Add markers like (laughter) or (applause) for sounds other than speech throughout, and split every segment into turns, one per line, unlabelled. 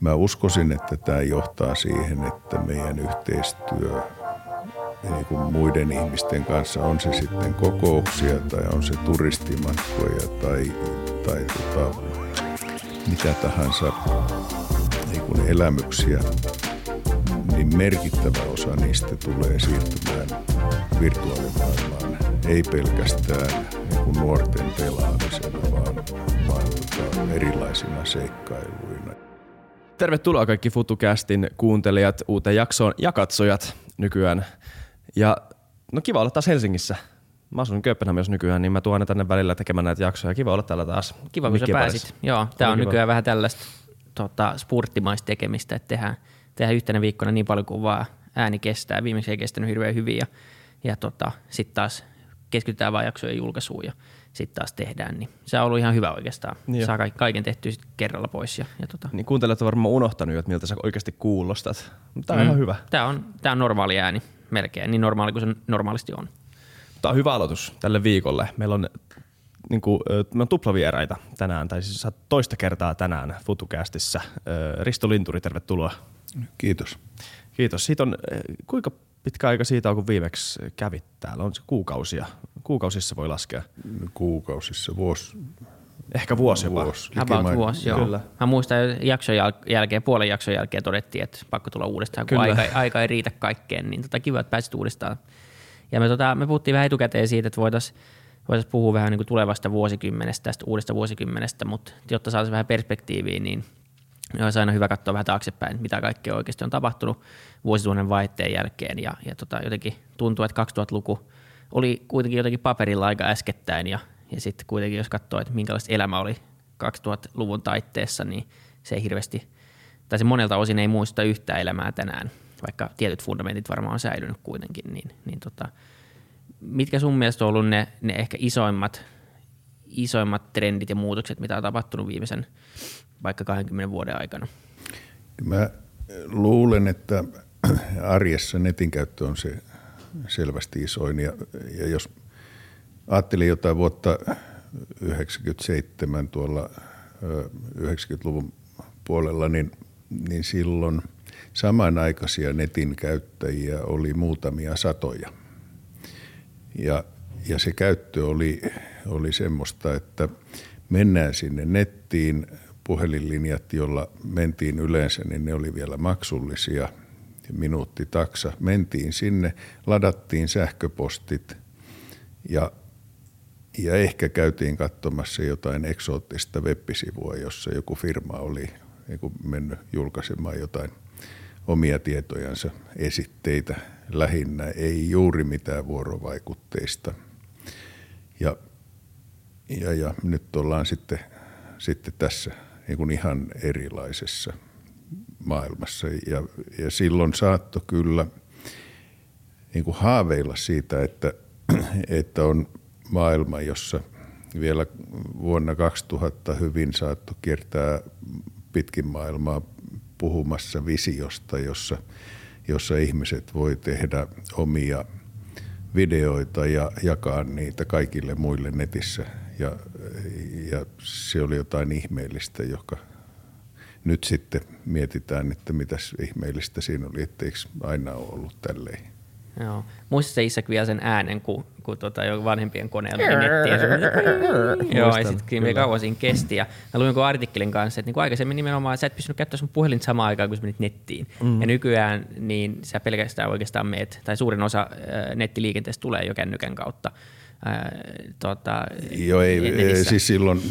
mä uskoisin, että tämä johtaa siihen, että meidän yhteistyö niin kuin muiden ihmisten kanssa, on se sitten kokouksia tai on se turistimatkoja tai, tai tota, mitä tahansa niin kuin elämyksiä, niin merkittävä osa niistä tulee siirtymään virtuaalimaailmaan. Ei pelkästään niin kuin nuorten pelaamisena, vaan, vaan tota, erilaisina seikkailuina.
Tervetuloa kaikki FutuCastin kuuntelijat uuteen jaksoon ja katsojat nykyään. Ja no kiva olla taas Helsingissä. Mä asun Kööpenhaminassa nykyään, niin mä tuon aina tänne välillä tekemään näitä jaksoja. Kiva olla täällä taas.
Kiva, kun sä pääsit. Joo, tää on kiva. nykyään vähän tällaista tota, spurttimaista tekemistä, että tehdään, tehdään yhtenä viikkona niin paljon kuin vaan ääni kestää. Viimeksi ei kestänyt hirveän hyvin ja, ja tota, sitten taas keskitytään vain jaksojen julkaisuun ja sitten taas tehdään. Niin se on ollut ihan hyvä oikeastaan. Niin Saa kaiken tehtyä sit kerralla pois. Ja, ja tota.
Niin kuuntelijat on varmaan unohtanut, että miltä sä oikeasti kuulostat. Tämä on mm. ihan hyvä.
Tämä on, tämä on normaali ääni melkein, niin normaali kuin se normaalisti on.
Tämä on hyvä aloitus tälle viikolle. Meillä on, niin kuin, me on tuplavieraita tänään, tai siis toista kertaa tänään FutuCastissa. Risto Linturi, tervetuloa.
Kiitos.
Kiitos. Siitä on, kuinka pitkä aika siitä on, kun viimeksi kävit täällä? On se kuukausia? Kuukausissa voi laskea.
Kuukausissa, vuosi.
Ehkä vuosi jopa. Vuosi.
About vuosi, joo. Kyllä. Mä muistan jakson jäl- jälkeen, puolen jakson jälkeen todettiin, että pakko tulla uudestaan, kun aika, aika, ei riitä kaikkeen, niin tota, kiva, että pääsit uudestaan. Ja me, tota, me puhuttiin vähän etukäteen siitä, että voitaisiin voitais puhua vähän niin kuin tulevasta vuosikymmenestä, tästä uudesta vuosikymmenestä, mutta jotta saataisiin vähän perspektiiviä, niin olisi aina hyvä katsoa vähän taaksepäin, mitä kaikkea oikeasti on tapahtunut vuosituhannen vaihteen jälkeen. Ja, ja tota, jotenkin tuntuu, että 2000-luku oli kuitenkin jotenkin paperilla aika äskettäin ja, ja sitten kuitenkin jos katsoo, että minkälaista elämä oli 2000-luvun taitteessa, niin se ei hirveästi, tai se monelta osin ei muista yhtään elämää tänään, vaikka tietyt fundamentit varmaan on säilynyt kuitenkin, niin, niin tota, mitkä sun mielestä on ollut ne, ne ehkä isoimmat, isoimmat trendit ja muutokset, mitä on tapahtunut viimeisen vaikka 20 vuoden aikana?
Mä luulen, että arjessa netin käyttö on se selvästi isoin. Ja, ja jos ajattelin jotain vuotta 97 tuolla 90-luvun puolella, niin, niin silloin samanaikaisia netin käyttäjiä oli muutamia satoja. Ja, ja se käyttö oli, oli semmoista, että mennään sinne nettiin, puhelinlinjat, joilla mentiin yleensä, niin ne oli vielä maksullisia – minuutti taksa. Mentiin sinne, ladattiin sähköpostit ja, ja ehkä käytiin katsomassa jotain eksoottista web-sivua, jossa joku firma oli mennyt julkaisemaan jotain omia tietojansa, esitteitä lähinnä, ei juuri mitään vuorovaikutteista. Ja, ja, ja nyt ollaan sitten, sitten tässä niin kuin ihan erilaisessa – maailmassa. Ja, ja silloin saatto kyllä niin kuin haaveilla siitä, että, että on maailma, jossa vielä vuonna 2000 hyvin saatto kiertää pitkin maailmaa puhumassa visiosta, jossa, jossa ihmiset voi tehdä omia videoita ja jakaa niitä kaikille muille netissä. Ja, ja se oli jotain ihmeellistä, joka nyt sitten mietitään, että mitäs ihmeellistä siinä oli, etteikö aina ole ollut tälleen.
Joo. Muistatko Isak vielä sen äänen, kun, kun tota, jo vanhempien koneella meni nettiin? Joo, ja sitten me kauan siinä kesti. Ja mä luin jonkun artikkelin kanssa, että niin aikaisemmin nimenomaan sä et pystynyt käyttämään sun puhelin samaan aikaan, kun sä menit nettiin. Mm. Ja nykyään niin sä pelkästään oikeastaan meet, tai suurin osa äh, nettiliikenteestä tulee jo kännykän kautta. Äh, tota,
Joo, ei, siis silloin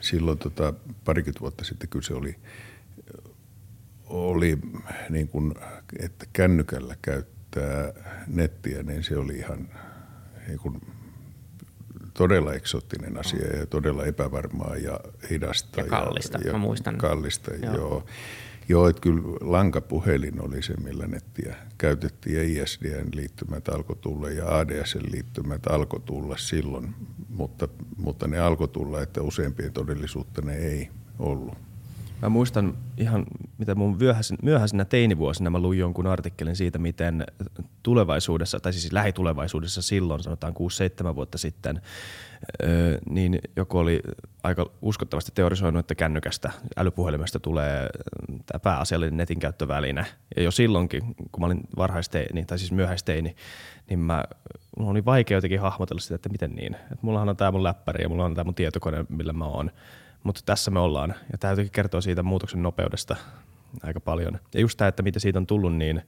silloin tota, parikymmentä vuotta sitten kyllä se oli, oli niin kuin, että kännykällä käyttää nettiä, niin se oli ihan niin kuin, todella eksoottinen asia ja todella epävarmaa ja hidasta.
Ja kallista, ja, ja mä muistan.
Kallista, joo. joo. Joo, että kyllä lankapuhelin oli se, millä nettiä käytettiin ja ISDN liittymät alkoi tulla ja ADSn liittymät alkoi tulla silloin, mutta, mutta ne alkoi tulla, että useimpien todellisuutta ne ei ollut.
Mä muistan ihan, mitä mun myöhäisin, myöhäisinä teinivuosina mä luin jonkun artikkelin siitä, miten tulevaisuudessa, tai siis lähitulevaisuudessa silloin, sanotaan 6-7 vuotta sitten, niin joku oli aika uskottavasti teorisoinut, että kännykästä, älypuhelimesta tulee tämä pääasiallinen netin käyttöväline. Ja jo silloinkin, kun mä olin varhaisteini, tai siis myöhäisteini, niin mä, mulla oli vaikea jotenkin hahmotella sitä, että miten niin. Että mullahan on tämä mun läppäri ja mulla on tämä mun tietokone, millä mä oon. Mutta tässä me ollaan. Ja tämä jotenkin kertoo siitä muutoksen nopeudesta aika paljon. Ja just tämä, että miten siitä on tullut niin,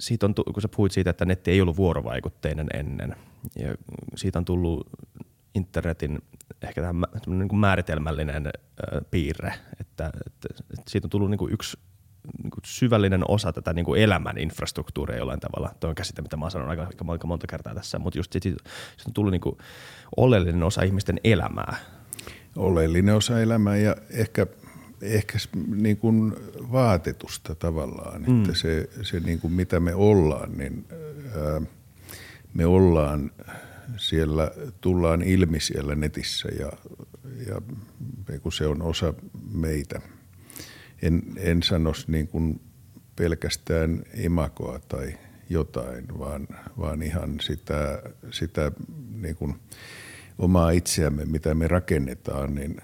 siitä on, kun sä puhuit siitä, että netti ei ollut vuorovaikutteinen ennen. Ja siitä on tullut internetin ehkä tähän niin määritelmällinen piirre, että, että, että siitä on tullut niin kuin yksi niin kuin syvällinen osa tätä niin kuin elämän infrastruktuuria jollain tavalla. Tuo on käsite, mitä mä oon sanonut aika, aika monta kertaa tässä, mutta just siitä, siitä on tullut niin kuin oleellinen osa ihmisten elämää
oleellinen osa elämää ja ehkä, ehkä niin kuin vaatetusta tavallaan. Mm. Että se, se niin kuin mitä me ollaan, niin ää, me ollaan siellä, tullaan ilmi siellä netissä ja, ja kun se on osa meitä. En, en sanoisi niin kuin pelkästään imakoa tai jotain, vaan, vaan ihan sitä, sitä niin kuin – omaa itseämme, mitä me rakennetaan, niin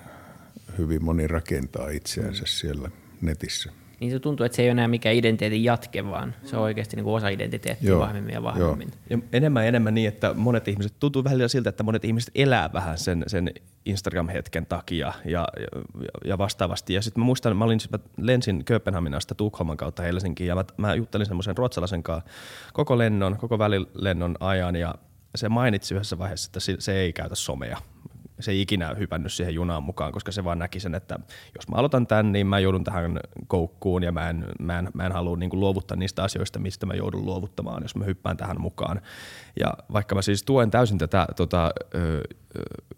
hyvin moni rakentaa itseänsä siellä netissä.
Niin se tuntuu, että se ei ole enää mikään identiteetin jatke, vaan se on oikeasti niin kuin osa identiteettiä Joo. vahvemmin ja vahvemmin.
Ja enemmän ja enemmän niin, että monet ihmiset, tuntuu välillä siltä, että monet ihmiset elää vähän sen, sen Instagram-hetken takia ja, ja, ja vastaavasti. Ja sitten mä muistan, mä, olin, mä lensin Kööpenhaminasta Tukholman kautta Helsinkiin ja mä, mä juttelin semmoisen ruotsalaisen kanssa koko lennon, koko välilennon ajan ja se mainitsi yhdessä vaiheessa, että se ei käytä somea. Se ei ikinä hypännyt siihen junaan mukaan, koska se vaan näki sen, että jos mä aloitan tämän, niin mä joudun tähän koukkuun ja mä en, mä en, mä en halua niin kuin luovuttaa niistä asioista, mistä mä joudun luovuttamaan, jos mä hyppään tähän mukaan. Ja vaikka mä siis tuen täysin tätä, tota, ö,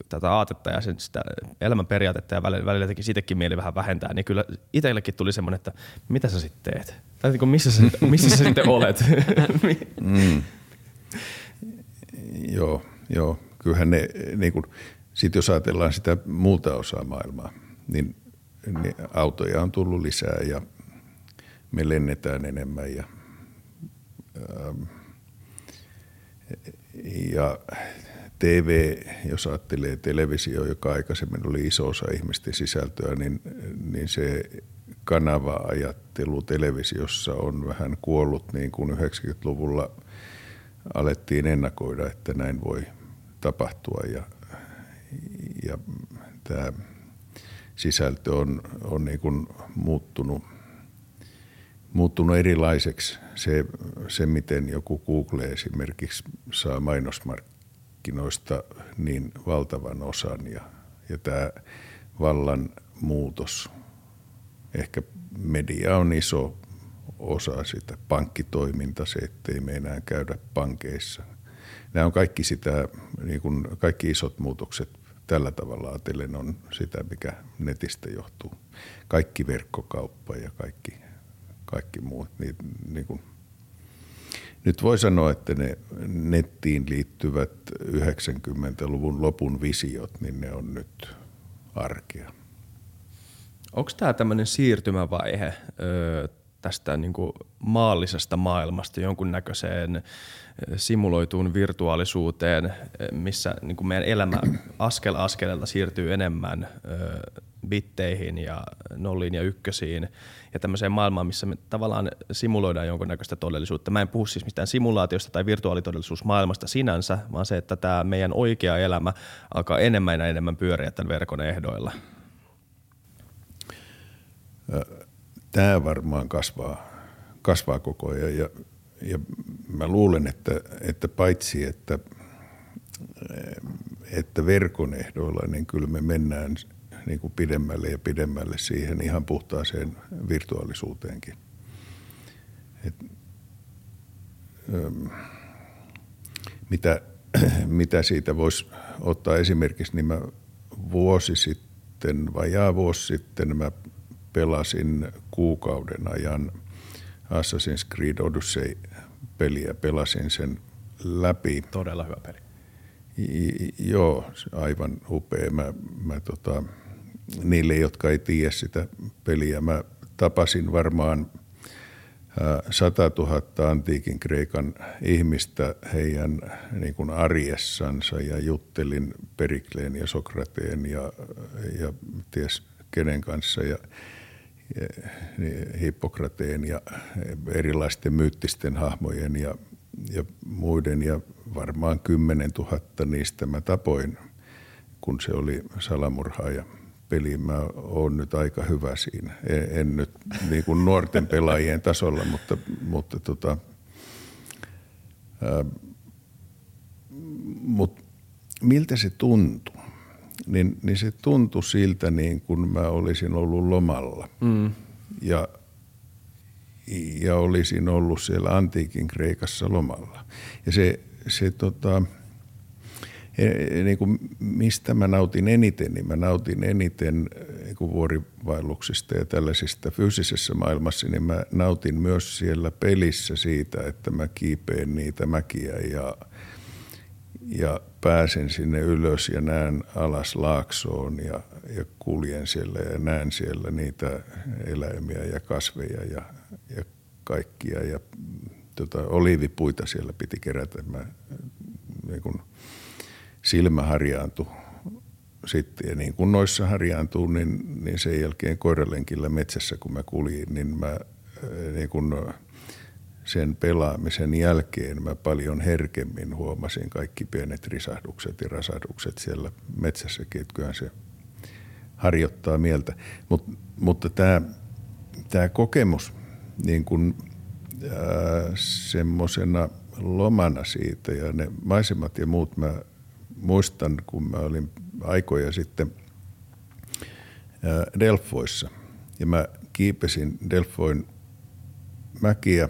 tätä aatetta ja sen, sitä elämän periaatetta ja välillä, välillä teki siitäkin mieli vähän vähentää, niin kyllä itsellekin tuli semmoinen, että mitä sä sitten teet? Tai niin kuin missä sä, missä sä (laughs) sitten olet? mm. (laughs)
Joo, joo. Kyllähän ne, niin kuin, sit jos ajatellaan sitä muuta osaa maailmaa, niin, niin autoja on tullut lisää ja me lennetään enemmän ja, ähm, ja TV, jos ajattelee televisio, joka aikaisemmin oli iso osa ihmisten sisältöä, niin, niin se kanava-ajattelu televisiossa on vähän kuollut niin kuin 90-luvulla – alettiin ennakoida, että näin voi tapahtua ja, ja tämä sisältö on, on niin kuin muuttunut, muuttunut erilaiseksi. Se, se, miten joku Google esimerkiksi saa mainosmarkkinoista niin valtavan osan ja, ja tämä vallan muutos. Ehkä media on iso osa sitä. Pankkitoiminta, se ettei me enää käydä pankeissa. Nämä on kaikki sitä, niin kuin kaikki isot muutokset tällä tavalla ajatellen on sitä, mikä netistä johtuu. Kaikki verkkokauppa ja kaikki, kaikki muut. Niin, niin kuin, nyt voi sanoa, että ne nettiin liittyvät 90-luvun lopun visiot, niin ne on nyt arkea.
Onko tämä tämmöinen siirtymävaihe tästä niin kuin maallisesta maailmasta jonkunnäköiseen eh, simuloituun virtuaalisuuteen, eh, missä niin kuin meidän elämä (clears throat) askel askeleelta siirtyy enemmän eh, bitteihin ja nolliin ja ykkösiin ja tämmöiseen maailmaan, missä me tavallaan simuloidaan jonkunnäköistä todellisuutta. Mä en puhu siis mistään simulaatiosta tai virtuaalitodellisuusmaailmasta sinänsä, vaan se, että tämä meidän oikea elämä alkaa enemmän ja enemmän pyöriä tämän verkon ehdoilla
tämä varmaan kasvaa, kasvaa koko ajan ja, ja mä luulen, että, että paitsi että, että verkon ehdoilla, niin kyllä me mennään niin kuin pidemmälle ja pidemmälle siihen ihan puhtaaseen virtuaalisuuteenkin. Et, mitä, mitä siitä voisi ottaa esimerkiksi, niin mä vuosi sitten, vajaa vuosi sitten, mä pelasin kuukauden ajan Assassin's Creed Odyssey-peliä. Pelasin sen läpi.
Todella hyvä peli.
I, joo, aivan upea. Mä, mä tota, niille, jotka ei tiedä sitä peliä. Mä tapasin varmaan 100 000 antiikin Kreikan ihmistä heidän niin kuin arjessansa ja juttelin Perikleen ja Sokrateen ja, ja ties kenen kanssa ja, ja Hippokrateen ja erilaisten myyttisten hahmojen ja, ja muiden ja varmaan 10 000 niistä mä tapoin, kun se oli salamurhaaja peliin mä oon nyt aika hyvä siinä. En, en nyt niin kuin nuorten pelaajien tasolla, mutta, mutta tota, ää, mut miltä se tuntui? Niin, niin se tuntui siltä niin kuin mä olisin ollut lomalla. Mm. Ja, ja olisin ollut siellä antiikin Kreikassa lomalla. Ja se, se tota, niin kuin mistä mä nautin eniten, niin mä nautin eniten niin kuin vuorivaelluksista ja tällaisista fyysisessä maailmassa, niin mä nautin myös siellä pelissä siitä, että mä kiipeen niitä mäkiä ja, ja pääsen sinne ylös ja näen alas laaksoon ja, ja kuljen siellä ja näen siellä niitä eläimiä ja kasveja ja, ja kaikkia ja tota, oliivipuita siellä piti kerätä. Mä, niin kuin, silmä harjaantui sitten. Ja niin kuin noissa harjaantuu, niin, niin sen jälkeen koiralenkillä metsässä, kun mä kuljin, niin mä niin kuin sen pelaamisen jälkeen mä paljon herkemmin huomasin kaikki pienet risahdukset ja rasahdukset siellä metsässäkin, että se harjoittaa mieltä. Mut, mutta tämä, tämä kokemus niin kuin, semmoisena lomana siitä ja ne maisemat ja muut mä muistan, kun mä olin aikoja sitten Delfoissa ja mä kiipesin Delfoin mäkiä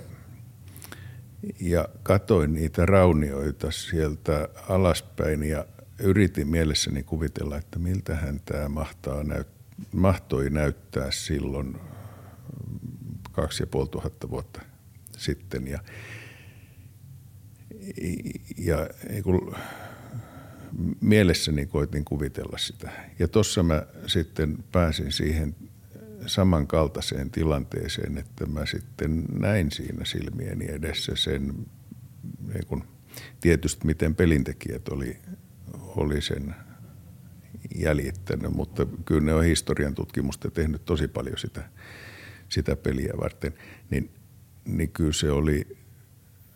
ja katoin niitä raunioita sieltä alaspäin ja yritin mielessäni kuvitella, että miltähän tämä mahtaa näyt- mahtoi näyttää silloin kaksi ja puoli tuhatta vuotta sitten. Ja, ja kun mielessäni koitin kuvitella sitä. Ja tuossa mä sitten pääsin siihen samankaltaiseen tilanteeseen, että mä sitten näin siinä silmieni edessä sen, niin kun, tietysti miten pelintekijät oli, oli sen jäljittänyt, mutta kyllä ne on historian tutkimusta tehnyt tosi paljon sitä, sitä peliä varten, niin, niin kyllä se oli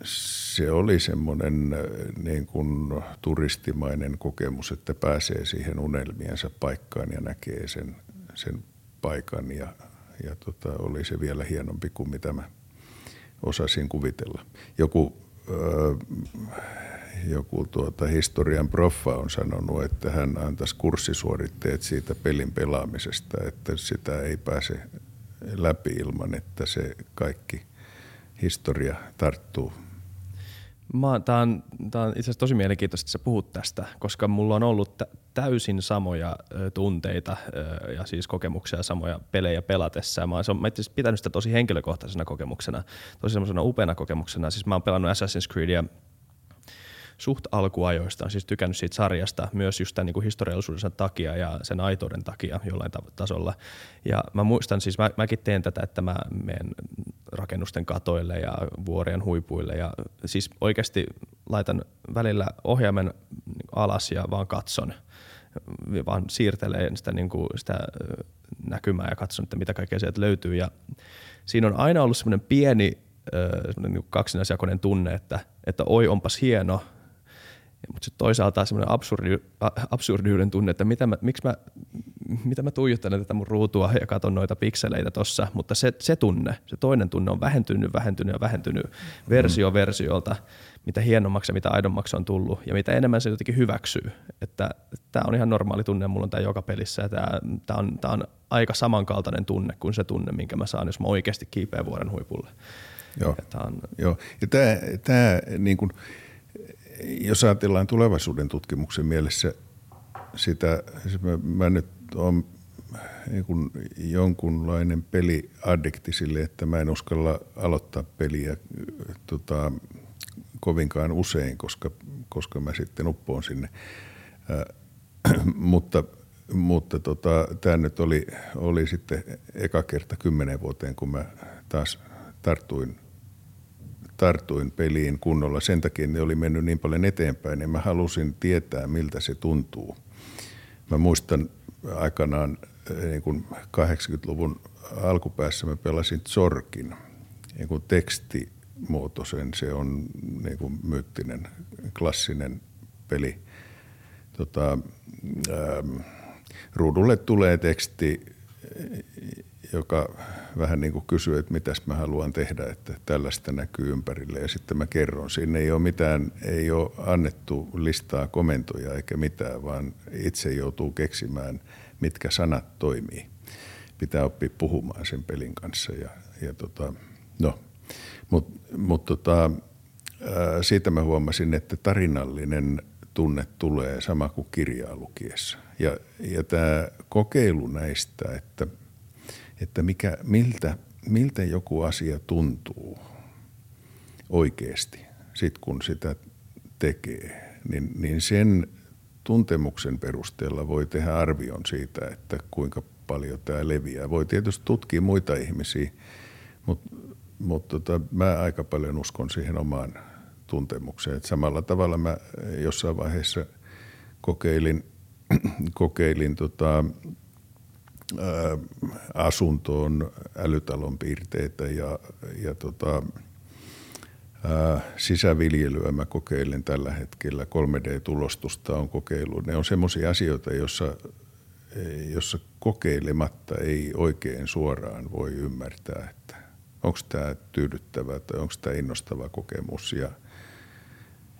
se oli semmoinen niin kuin turistimainen kokemus, että pääsee siihen unelmiensa paikkaan ja näkee sen, sen paikan ja, ja tota, oli se vielä hienompi kuin mitä mä osasin kuvitella. Joku, äh, joku tuota, historian proffa on sanonut, että hän antaisi kurssisuoritteet siitä pelin pelaamisesta, että sitä ei pääse läpi ilman, että se kaikki historia tarttuu
Tämä on, tää on itse asiassa tosi mielenkiintoista, että sä puhut tästä, koska mulla on ollut täysin samoja tunteita ja siis kokemuksia samoja pelejä pelatessa. Mä oon, itse pitänyt sitä tosi henkilökohtaisena kokemuksena, tosi semmoisena upeana kokemuksena. Siis mä oon pelannut Assassin's Creedia suht alkuajoista siis tykännyt siitä sarjasta myös just tämän niin historiallisuuden takia ja sen aitouden takia jollain tasolla. Ja mä muistan siis, mä, mäkin teen tätä, että mä menen rakennusten katoille ja vuorien huipuille ja siis oikeasti laitan välillä ohjaimen alas ja vaan katson vaan siirtelee sitä, niin kuin sitä näkymää ja katson, että mitä kaikkea sieltä löytyy. Ja siinä on aina ollut semmoinen pieni semmoinen niin kaksinaisjakoinen tunne, että, että oi onpas hieno, mutta sitten toisaalta semmoinen absurdi, absurdiuden tunne, että mitä mä, miksi mä, mitä mä tuijottelen tätä mun ruutua ja katson noita pikseleitä tossa, mutta se, se tunne, se toinen tunne on vähentynyt, vähentynyt ja vähentynyt versio mm. versiolta, mitä hienommaksi ja mitä aidommaksi on tullut ja mitä enemmän se jotenkin hyväksyy. Että tämä on ihan normaali tunne, mulla on tämä joka pelissä ja tämä on, tää on aika samankaltainen tunne kuin se tunne, minkä mä saan, jos mä oikeasti kiipeän vuoren huipulle.
Joo, ja, on, Joo. ja tämä, tämä niin kuin, jos ajatellaan tulevaisuuden tutkimuksen mielessä sitä, mä, mä nyt olen niin jonkunlainen peliaddikti sille, että mä en uskalla aloittaa peliä tota, kovinkaan usein, koska, koska mä sitten uppoon sinne. Äh, (clears throat) mutta mutta tota, tämä nyt oli, oli sitten eka kerta kymmenen vuoteen, kun mä taas tartuin, tartuin peliin kunnolla. Sen takia ne oli mennyt niin paljon eteenpäin, niin mä halusin tietää, miltä se tuntuu. Mä muistan aikanaan niin kuin 80-luvun alkupäässä mä pelasin Zorkin, niin kuin tekstimuotoisen. Se on niin kuin myyttinen, klassinen peli. Tota, ähm, ruudulle tulee teksti, joka vähän niin kuin kysyy, että mitäs mä haluan tehdä, että tällaista näkyy ympärille ja sitten mä kerron. Siinä ei ole mitään, ei ole annettu listaa komentoja eikä mitään, vaan itse joutuu keksimään, mitkä sanat toimii. Pitää oppia puhumaan sen pelin kanssa ja, ja tota, no, mutta mut tota, siitä mä huomasin, että tarinallinen tunne tulee sama kuin kirjaa lukiessa. Ja, ja tämä kokeilu näistä, että, että mikä, miltä, miltä joku asia tuntuu oikeasti, sit kun sitä tekee, niin, niin sen tuntemuksen perusteella voi tehdä arvion siitä, että kuinka paljon tämä leviää. Voi tietysti tutkia muita ihmisiä, mutta, mutta tota, mä aika paljon uskon siihen omaan tuntemukseen. Et samalla tavalla mä jossain vaiheessa kokeilin, (clears throat) kokeilin tota, asuntoon älytalon piirteitä ja, ja tota, sisäviljelyä mä kokeilen tällä hetkellä. 3D-tulostusta on kokeilu. Ne on semmoisia asioita, joissa, jossa kokeilematta ei oikein suoraan voi ymmärtää, että onko tämä tyydyttävä tai onko tämä innostava kokemus. Ja –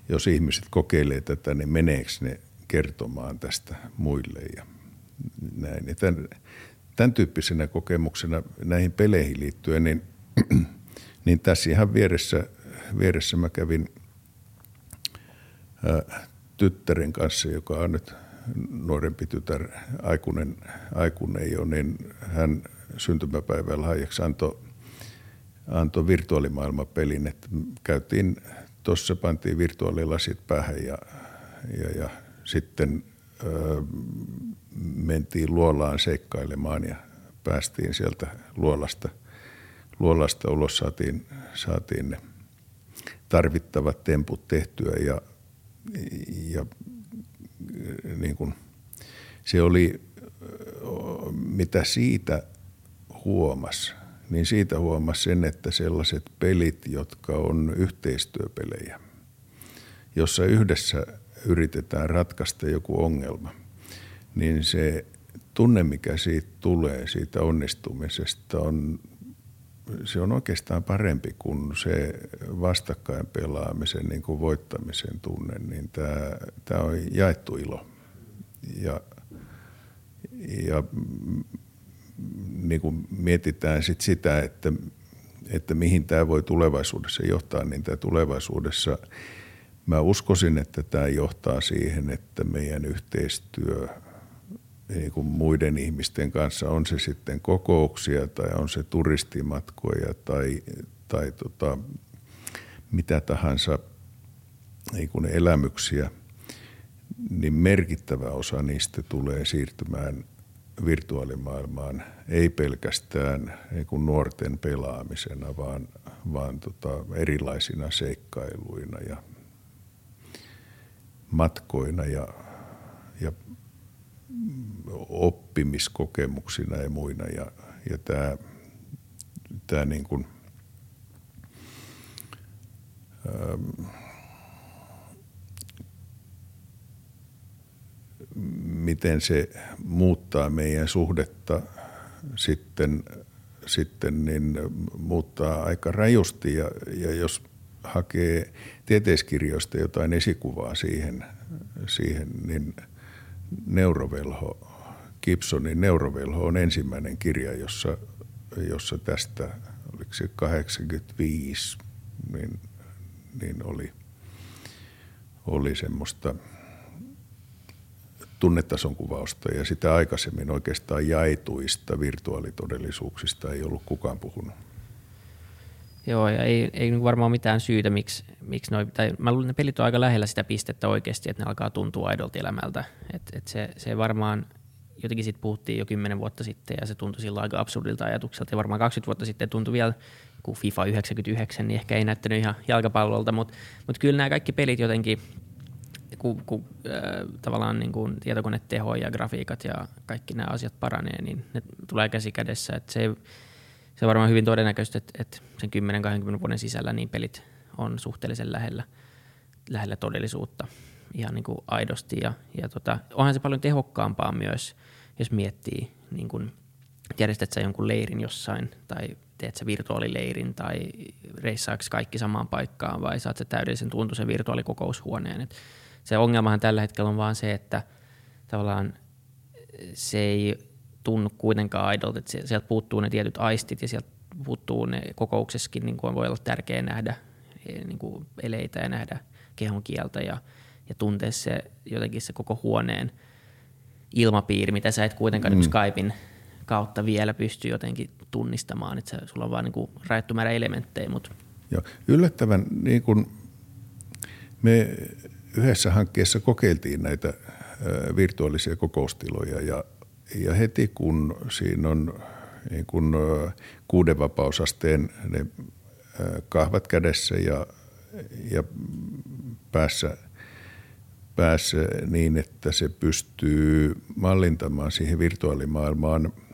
jos ihmiset kokeilee tätä, niin meneekö ne kertomaan tästä muille ja näin. Ja tämän, tämän tyyppisenä kokemuksena näihin peleihin liittyen, niin, (clears throat) niin tässä ihan vieressä, vieressä mä kävin ää, tyttären kanssa, joka on nyt nuorempi tytär, aikuinen, aikuinen jo, niin hän syntymäpäivän lahjaksi antoi antoi virtuaalimaailmapelin, että käytiin tuossa pantiin virtuaalilasit päähän ja, ja, ja sitten mentiin luolaan seikkailemaan ja päästiin sieltä luolasta, luolasta ulos, saatiin, saatiin ne tarvittavat temput tehtyä ja, ja niin kuin, se oli, mitä siitä huomasi, niin siitä huomasi sen, että sellaiset pelit, jotka on yhteistyöpelejä, jossa yhdessä yritetään ratkaista joku ongelma, niin se tunne, mikä siitä tulee, siitä onnistumisesta, on, se on oikeastaan parempi kuin se vastakkain pelaamisen, niin kuin voittamisen tunne, niin tämä, tämä on jaettu ilo. Ja, ja niin kuin mietitään sit sitä, että, että mihin tämä voi tulevaisuudessa johtaa, niin tämä tulevaisuudessa mä uskoisin, että tämä johtaa siihen, että meidän yhteistyö niin kuin muiden ihmisten kanssa, on se sitten kokouksia tai on se turistimatkoja tai, tai tota, mitä tahansa niin kuin elämyksiä, niin merkittävä osa niistä tulee siirtymään virtuaalimaailmaan ei pelkästään niin kuin nuorten pelaamisena, vaan, vaan tota, erilaisina seikkailuina ja matkoina ja, ja oppimiskokemuksina ja muina. Ja, ja tämä, tämä niin kuin, ähm, miten se muuttaa meidän suhdetta sitten, sitten niin muuttaa aika rajusti ja, ja jos hakee tieteiskirjoista jotain esikuvaa siihen, siihen niin neurovelho, Gibsonin neurovelho on ensimmäinen kirja, jossa, jossa tästä, oliko se 85, niin, niin oli, oli semmoista – tunnetason kuvausta ja sitä aikaisemmin oikeastaan jaetuista virtuaalitodellisuuksista ei ollut kukaan puhunut.
Joo, ja ei, ei niinku varmaan mitään syytä, miksi, miksi noi, tai mä luulen, ne pelit on aika lähellä sitä pistettä oikeasti, että ne alkaa tuntua aidolta elämältä. Et, et se, se varmaan jotenkin sitten puhuttiin jo kymmenen vuotta sitten ja se tuntui silloin aika absurdilta ajatukselta ja varmaan 20 vuotta sitten tuntui vielä kun FIFA 99, niin ehkä ei näyttänyt ihan jalkapallolta, mutta, mutta kyllä nämä kaikki pelit jotenkin, kun, kun äh, tavallaan niin kuin tietokoneteho ja grafiikat ja kaikki nämä asiat paranee, niin ne tulee käsi kädessä. Että se, se on varmaan hyvin todennäköistä, että, että sen 10-20 vuoden sisällä niin pelit on suhteellisen lähellä, lähellä todellisuutta ihan niin kuin aidosti. Ja, ja tota, onhan se paljon tehokkaampaa myös, jos miettii, niin kuin, järjestät sä jonkun leirin jossain tai teet sä virtuaalileirin tai reissaako kaikki samaan paikkaan vai saat sä täydellisen tuntuisen virtuaalikokoushuoneen. Et se ongelmahan tällä hetkellä on vaan se, että tavallaan se ei tunnu kuitenkaan aidolta, että sieltä puuttuu ne tietyt aistit ja sieltä puuttuu ne kokouksessakin, niin kuin voi olla tärkeää nähdä e, niin kuin eleitä ja nähdä kehon kieltä ja, ja tuntea se jotenkin se koko huoneen ilmapiiri, mitä sä et kuitenkaan mm. niin Skypein kautta vielä pysty jotenkin tunnistamaan, että sulla on vaan niin rajattu määrä elementtejä. Mutta.
Joo, yllättävän niin kuin me yhdessä hankkeessa kokeiltiin näitä virtuaalisia kokoustiloja ja, ja heti kun siinä on niin kuin kuuden vapausasteen ne kahvat kädessä ja, ja päässä, päässä niin, että se pystyy mallintamaan siihen virtuaalimaailmaan –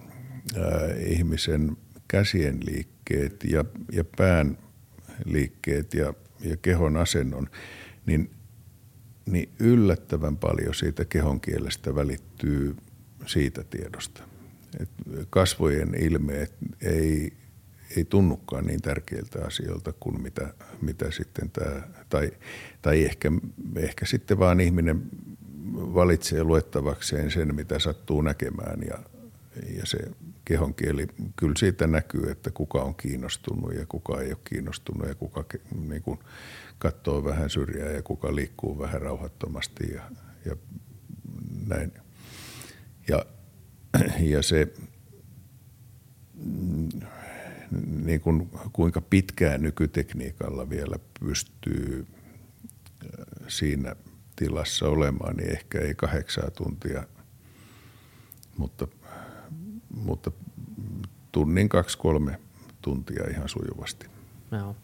ihmisen käsien liikkeet ja, ja pään liikkeet ja, ja kehon asennon, niin, niin yllättävän paljon siitä kehon kielestä välittyy siitä tiedosta. Et kasvojen ilmeet ei, ei tunnukaan niin tärkeiltä asioilta kuin mitä, mitä sitten tämä, tai, tai ehkä, ehkä sitten vaan ihminen valitsee luettavakseen sen, mitä sattuu näkemään ja, ja se kehonkieli, kyllä siitä näkyy, että kuka on kiinnostunut ja kuka ei ole kiinnostunut ja kuka niin kuin katsoo vähän syrjää ja kuka liikkuu vähän rauhattomasti ja, ja näin. Ja, ja se, niin kuin, kuinka pitkään nykytekniikalla vielä pystyy äh, siinä tilassa olemaan, niin ehkä ei kahdeksaa tuntia, mutta – mutta tunnin kaksi-kolme tuntia ihan sujuvasti. Joo.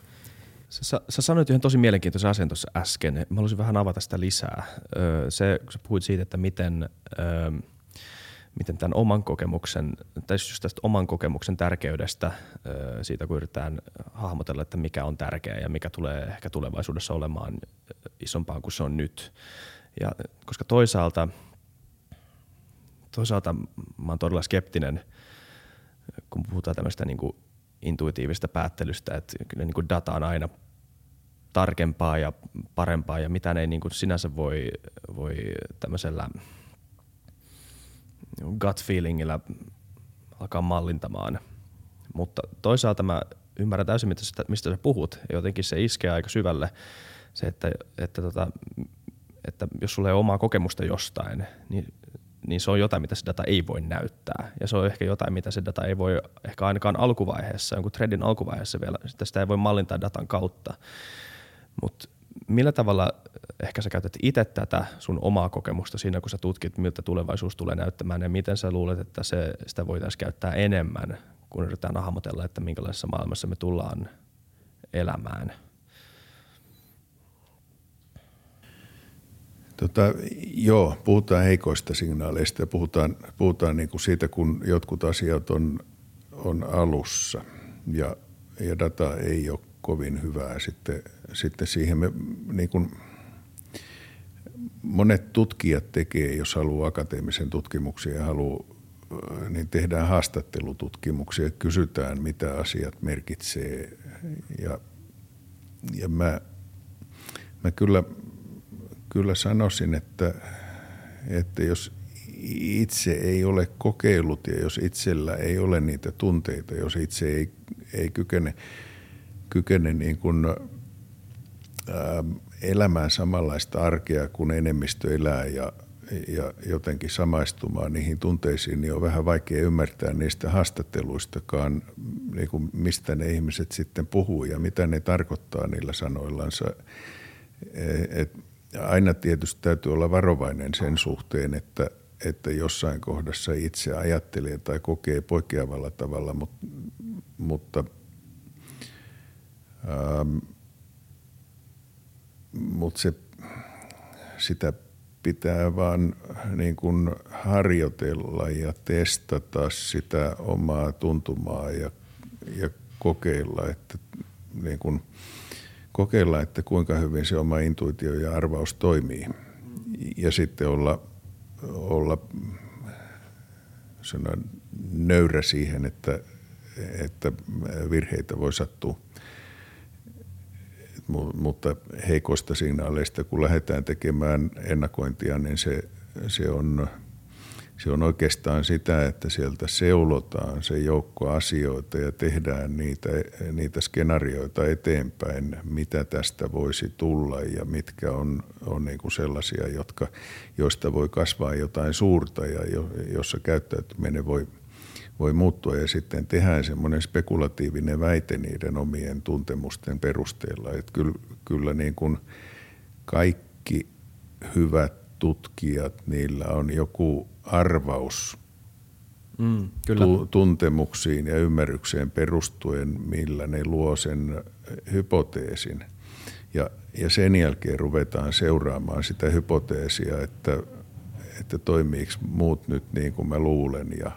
Sä, sä sanoit yhden tosi mielenkiintoisen asian tuossa äsken. Mä haluaisin vähän avata sitä lisää. Se, kun sä puhuit siitä, että miten, miten tämän oman kokemuksen, tai just tästä oman kokemuksen tärkeydestä, siitä kun yritetään hahmotella, että mikä on tärkeää ja mikä tulee ehkä tulevaisuudessa olemaan isompaa kuin se on nyt. Ja koska toisaalta – toisaalta mä oon todella skeptinen, kun puhutaan tämmöistä niin kuin intuitiivista päättelystä, että kyllä niin kuin data on aina tarkempaa ja parempaa ja mitä ei niin kuin sinänsä voi, voi tämmöisellä gut feelingillä alkaa mallintamaan. Mutta toisaalta mä ymmärrän täysin, mistä, mistä sä puhut. Jotenkin se iskee aika syvälle se, että, että, tota, että jos sulla ei ole omaa kokemusta jostain, niin niin se on jotain, mitä se data ei voi näyttää. Ja se on ehkä jotain, mitä se data ei voi ehkä ainakaan alkuvaiheessa, jonkun trendin alkuvaiheessa vielä, sitä ei voi mallintaa datan kautta. Mutta millä tavalla ehkä sä käytät itse tätä sun omaa kokemusta siinä, kun sä tutkit, miltä tulevaisuus tulee näyttämään ja miten sä luulet, että se, sitä voitaisiin käyttää enemmän, kun yritetään hahmotella, että minkälaisessa maailmassa me tullaan elämään –
Tota, joo, puhutaan heikoista signaaleista ja puhutaan, puhutaan niin kuin siitä, kun jotkut asiat on, on alussa ja, ja data ei ole kovin hyvää. Sitten, sitten siihen me, niin kuin, monet tutkijat tekee, jos haluaa akateemisen tutkimuksia ja haluaa, niin tehdään haastattelututkimuksia, kysytään mitä asiat merkitsee. Ja, ja mä, mä kyllä – kyllä sanoisin, että, että jos itse ei ole kokeillut ja jos itsellä ei ole niitä tunteita, jos itse ei, ei kykene, kykene niin kuin, ää, elämään samanlaista arkea kuin enemmistö elää ja, ja jotenkin samaistumaan niihin tunteisiin, niin on vähän vaikea ymmärtää niistä haastatteluistakaan, niin kuin mistä ne ihmiset sitten puhuu ja mitä ne tarkoittaa niillä sanoillansa. Et aina tietysti täytyy olla varovainen sen suhteen, että, että jossain kohdassa itse ajattelee tai kokee poikkeavalla tavalla, mutta, mutta ähm, mutta se, sitä pitää vaan niin kuin harjoitella ja testata sitä omaa tuntumaa ja, ja kokeilla, että niin kuin, kokeilla, että kuinka hyvin se oma intuitio ja arvaus toimii. Ja sitten olla, olla sanon, nöyrä siihen, että, että virheitä voi sattua mutta heikoista signaaleista, kun lähdetään tekemään ennakointia, niin se, se, on, se on oikeastaan sitä, että sieltä seulotaan se joukko asioita ja tehdään niitä, niitä skenaarioita eteenpäin, mitä tästä voisi tulla ja mitkä on, on niin kuin sellaisia, jotka, joista voi kasvaa jotain suurta ja jo, jossa käyttäytyminen voi – voi muuttua ja sitten tehdään semmoinen spekulatiivinen väite niiden omien tuntemusten perusteella. Että kyllä, kyllä niin kuin kaikki hyvät tutkijat, niillä on joku arvaus mm, kyllä. Tu- tuntemuksiin ja ymmärrykseen perustuen, millä ne luo sen hypoteesin. Ja, ja sen jälkeen ruvetaan seuraamaan sitä hypoteesia, että, että toimiiko muut nyt niin kuin mä luulen ja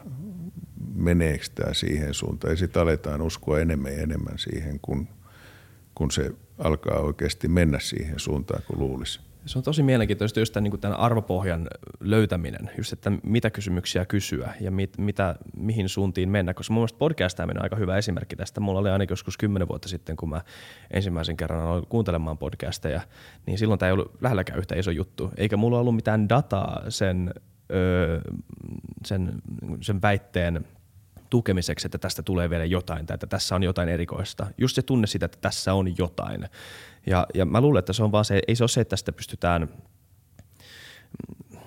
meneekö tämä siihen suuntaan. Ja sitten aletaan uskoa enemmän ja enemmän siihen, kun, kun se alkaa oikeasti mennä siihen suuntaan, kun luulisi.
Se on tosi mielenkiintoista just tämän, niin tämän arvopohjan löytäminen, just että mitä kysymyksiä kysyä ja mit, mitä, mihin suuntiin mennä, koska mun mielestä podcastaaminen on aika hyvä esimerkki tästä. Mulla oli ainakin joskus kymmenen vuotta sitten, kun mä ensimmäisen kerran aloin kuuntelemaan podcasteja, niin silloin tämä ei ollut lähelläkään yhtä iso juttu, eikä mulla ollut mitään dataa sen, öö, sen, sen väitteen tukemiseksi, että tästä tulee vielä jotain tai että tässä on jotain erikoista. Just se tunne sitä, että tässä on jotain. Ja, ja mä luulen, että se on vaan se, ei se ole se, että tästä pystytään,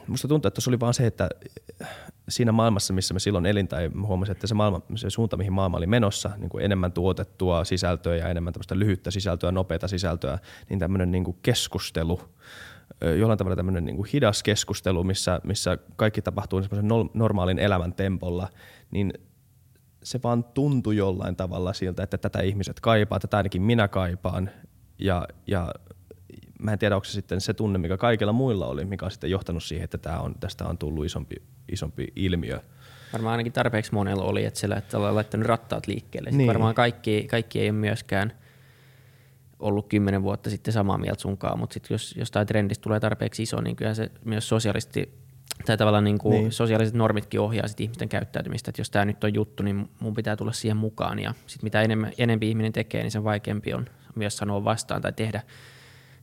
musta tuntuu, että se oli vaan se, että siinä maailmassa, missä me silloin elin tai huomasin, että se, maailma, se suunta, mihin maailma oli menossa, niin kuin enemmän tuotettua sisältöä ja enemmän tämmöistä lyhyttä sisältöä, nopeata sisältöä, niin tämmöinen niin kuin keskustelu, jollain tavalla tämmöinen niin kuin hidas keskustelu, missä, missä kaikki tapahtuu semmoisen normaalin elämän tempolla, niin se vaan tuntui jollain tavalla siltä, että tätä ihmiset kaipaa, tätä ainakin minä kaipaan. Ja, ja mä en tiedä, onko se sitten se tunne, mikä kaikilla muilla oli, mikä on sitten johtanut siihen, että tämä on, tästä on tullut isompi, isompi ilmiö.
Varmaan ainakin tarpeeksi monella oli, että ollaan laittanut rattaat liikkeelle. Niin. Varmaan kaikki, kaikki ei ole myöskään ollut kymmenen vuotta sitten samaa mieltä sunkaan, mutta sitten jos jostain trendistä tulee tarpeeksi iso, niin kyllä se myös sosiaalisesti tai tavallaan niin kuin niin. sosiaaliset normitkin ohjaa sit ihmisten käyttäytymistä, että jos tämä nyt on juttu, niin mun pitää tulla siihen mukaan ja sit mitä enemmän, enempi ihminen tekee, niin sen vaikeampi on myös sanoa vastaan tai tehdä,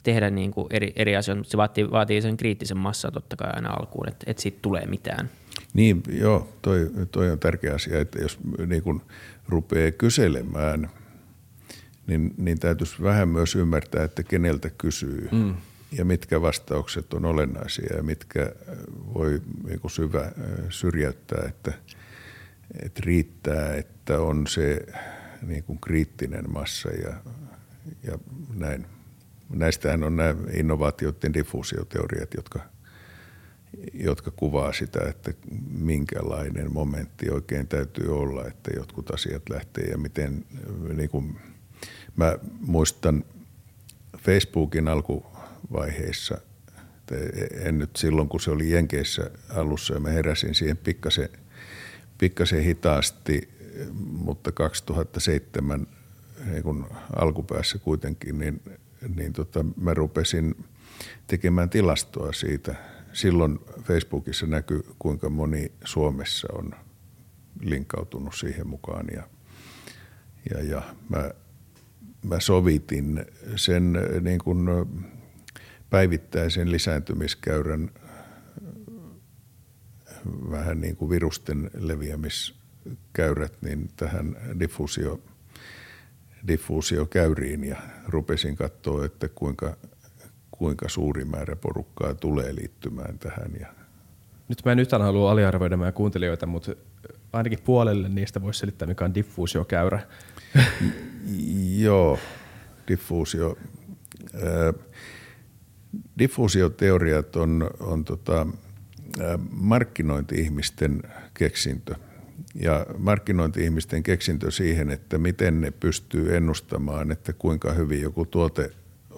tehdä niin kuin eri, eri asioita, mutta se vaatii, vaatii sen kriittisen massan totta kai aina alkuun, että, että siitä tulee mitään.
Niin, joo, toi, toi on tärkeä asia, että jos niin kun rupeaa kyselemään, niin, niin täytyisi vähän myös ymmärtää, että keneltä kysyy. Mm ja mitkä vastaukset on olennaisia ja mitkä äh, voi niin kuin syvä, äh, syrjäyttää, että, että riittää, että on se niin kuin kriittinen massa ja, ja näin. Näistähän on nämä innovaatioiden diffuusioteoriat, jotka, jotka kuvaa sitä, että minkälainen momentti oikein täytyy olla, että jotkut asiat lähtee ja miten, niin kuin mä muistan Facebookin alku vaiheissa. En nyt silloin, kun se oli Jenkeissä alussa ja mä heräsin siihen pikkasen, pikkasen hitaasti, mutta 2007 niin kun alkupäässä kuitenkin, niin, niin tota, mä rupesin tekemään tilastoa siitä. Silloin Facebookissa näkyy, kuinka moni Suomessa on linkkautunut siihen mukaan ja, ja, ja mä, mä sovitin sen niin kuin päivittäisen lisääntymiskäyrän vähän niin kuin virusten leviämiskäyrät niin tähän diffuusio, diffuusiokäyriin ja rupesin katsoa, että kuinka, kuinka suuri määrä porukkaa tulee liittymään tähän. Ja
Nyt mä en yhtään halua aliarvioida meidän kuuntelijoita, mutta ainakin puolelle niistä voisi selittää, mikä on diffuusiokäyrä.
Joo, diffuusio. Diffuusioteoriat on, on tota, markkinointi-ihmisten keksintö. Ja markkinointi-ihmisten keksintö siihen, että miten ne pystyy ennustamaan, että kuinka hyvin joku tuote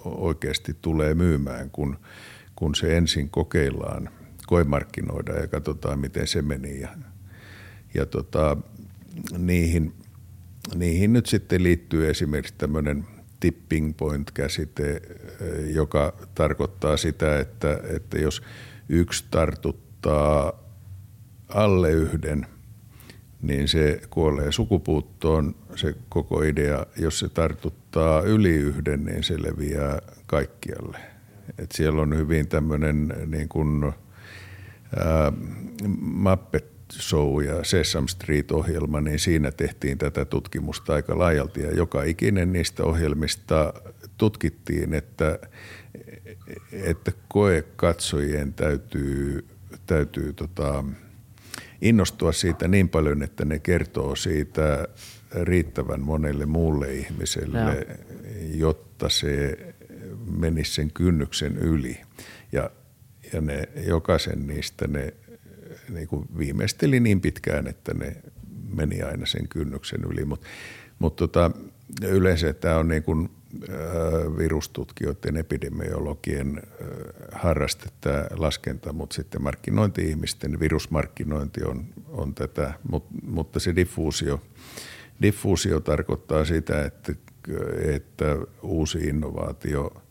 oikeasti tulee myymään, kun, kun se ensin kokeillaan, koemarkkinoida ja katsotaan, miten se meni. Ja, ja tota, niihin, niihin nyt sitten liittyy esimerkiksi tämmöinen tipping point-käsite, joka tarkoittaa sitä, että, että jos yksi tartuttaa alle yhden, niin se kuolee sukupuuttoon se koko idea. Jos se tartuttaa yli yhden, niin se leviää kaikkialle. Et siellä on hyvin tämmöinen niin kuin, ää, Muppet Show ja Sesame Street-ohjelma, niin siinä tehtiin tätä tutkimusta aika laajalti. Ja joka ikinen niistä ohjelmista tutkittiin, että, että koekatsojien täytyy, täytyy tota, innostua siitä niin paljon, että ne kertoo siitä riittävän monelle muulle ihmiselle, no. jotta se menisi sen kynnyksen yli. Ja, ja ne, jokaisen niistä ne niin kuin viimeisteli niin pitkään, että ne meni aina sen kynnyksen yli. Mutta mut tota, yleensä tämä on niin kuin, virustutkijoiden, epidemiologien harraste tämä laskenta, mutta sitten markkinointi-ihmisten virusmarkkinointi on, on tätä, Mut, mutta se diffuusio, diffuusio tarkoittaa sitä, että, että uusi innovaatio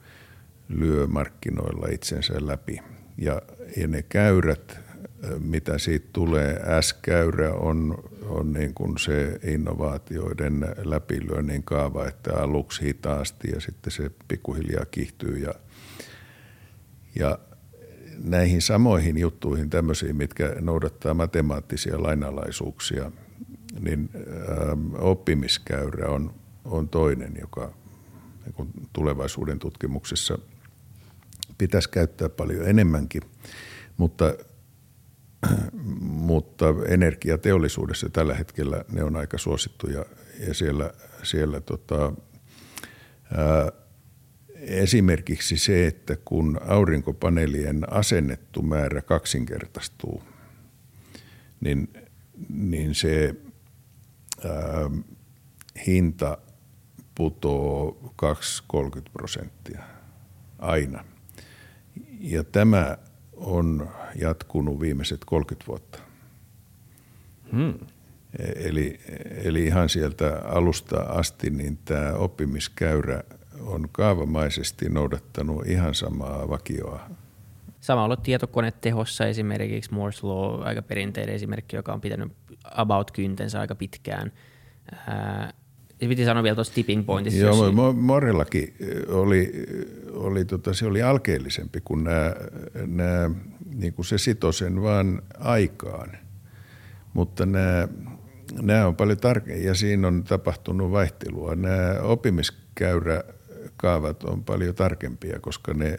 lyö markkinoilla itsensä läpi. Ja, ja ne käyrät mitä siitä tulee. S-käyrä on, on niin kuin se innovaatioiden läpilyönnin kaava, että aluksi hitaasti ja sitten se pikkuhiljaa kiihtyy. Ja, ja näihin samoihin juttuihin, tämmöisiin, mitkä noudattaa matemaattisia lainalaisuuksia, niin ähm, oppimiskäyrä on, on toinen, joka niin tulevaisuuden tutkimuksessa pitäisi käyttää paljon enemmänkin. Mutta (clears throat) mutta energiateollisuudessa tällä hetkellä ne on aika suosittuja ja siellä, siellä tota, ää, esimerkiksi se, että kun aurinkopaneelien asennettu määrä kaksinkertaistuu, niin, niin ää, hinta putoo 2-30 prosenttia aina. Ja tämä on jatkunut viimeiset 30 vuotta. Hmm. Eli, eli ihan sieltä alusta asti niin tämä oppimiskäyrä on kaavamaisesti noudattanut ihan samaa vakioa.
Sama ollut tietokonetehossa esimerkiksi Moore's Law, aika perinteinen esimerkki, joka on pitänyt about kyntensä aika pitkään. Ää, piti sanoa vielä tuossa tipping pointissa.
Joo, jos... Morellakin oli, oli tota, se oli alkeellisempi kuin nämä, nämä niin kuin se sitoi sen vaan aikaan. Mutta nämä, nämä on paljon tarkemmin ja siinä on tapahtunut vaihtelua. Nämä oppimiskäyräkaavat on paljon tarkempia, koska ne,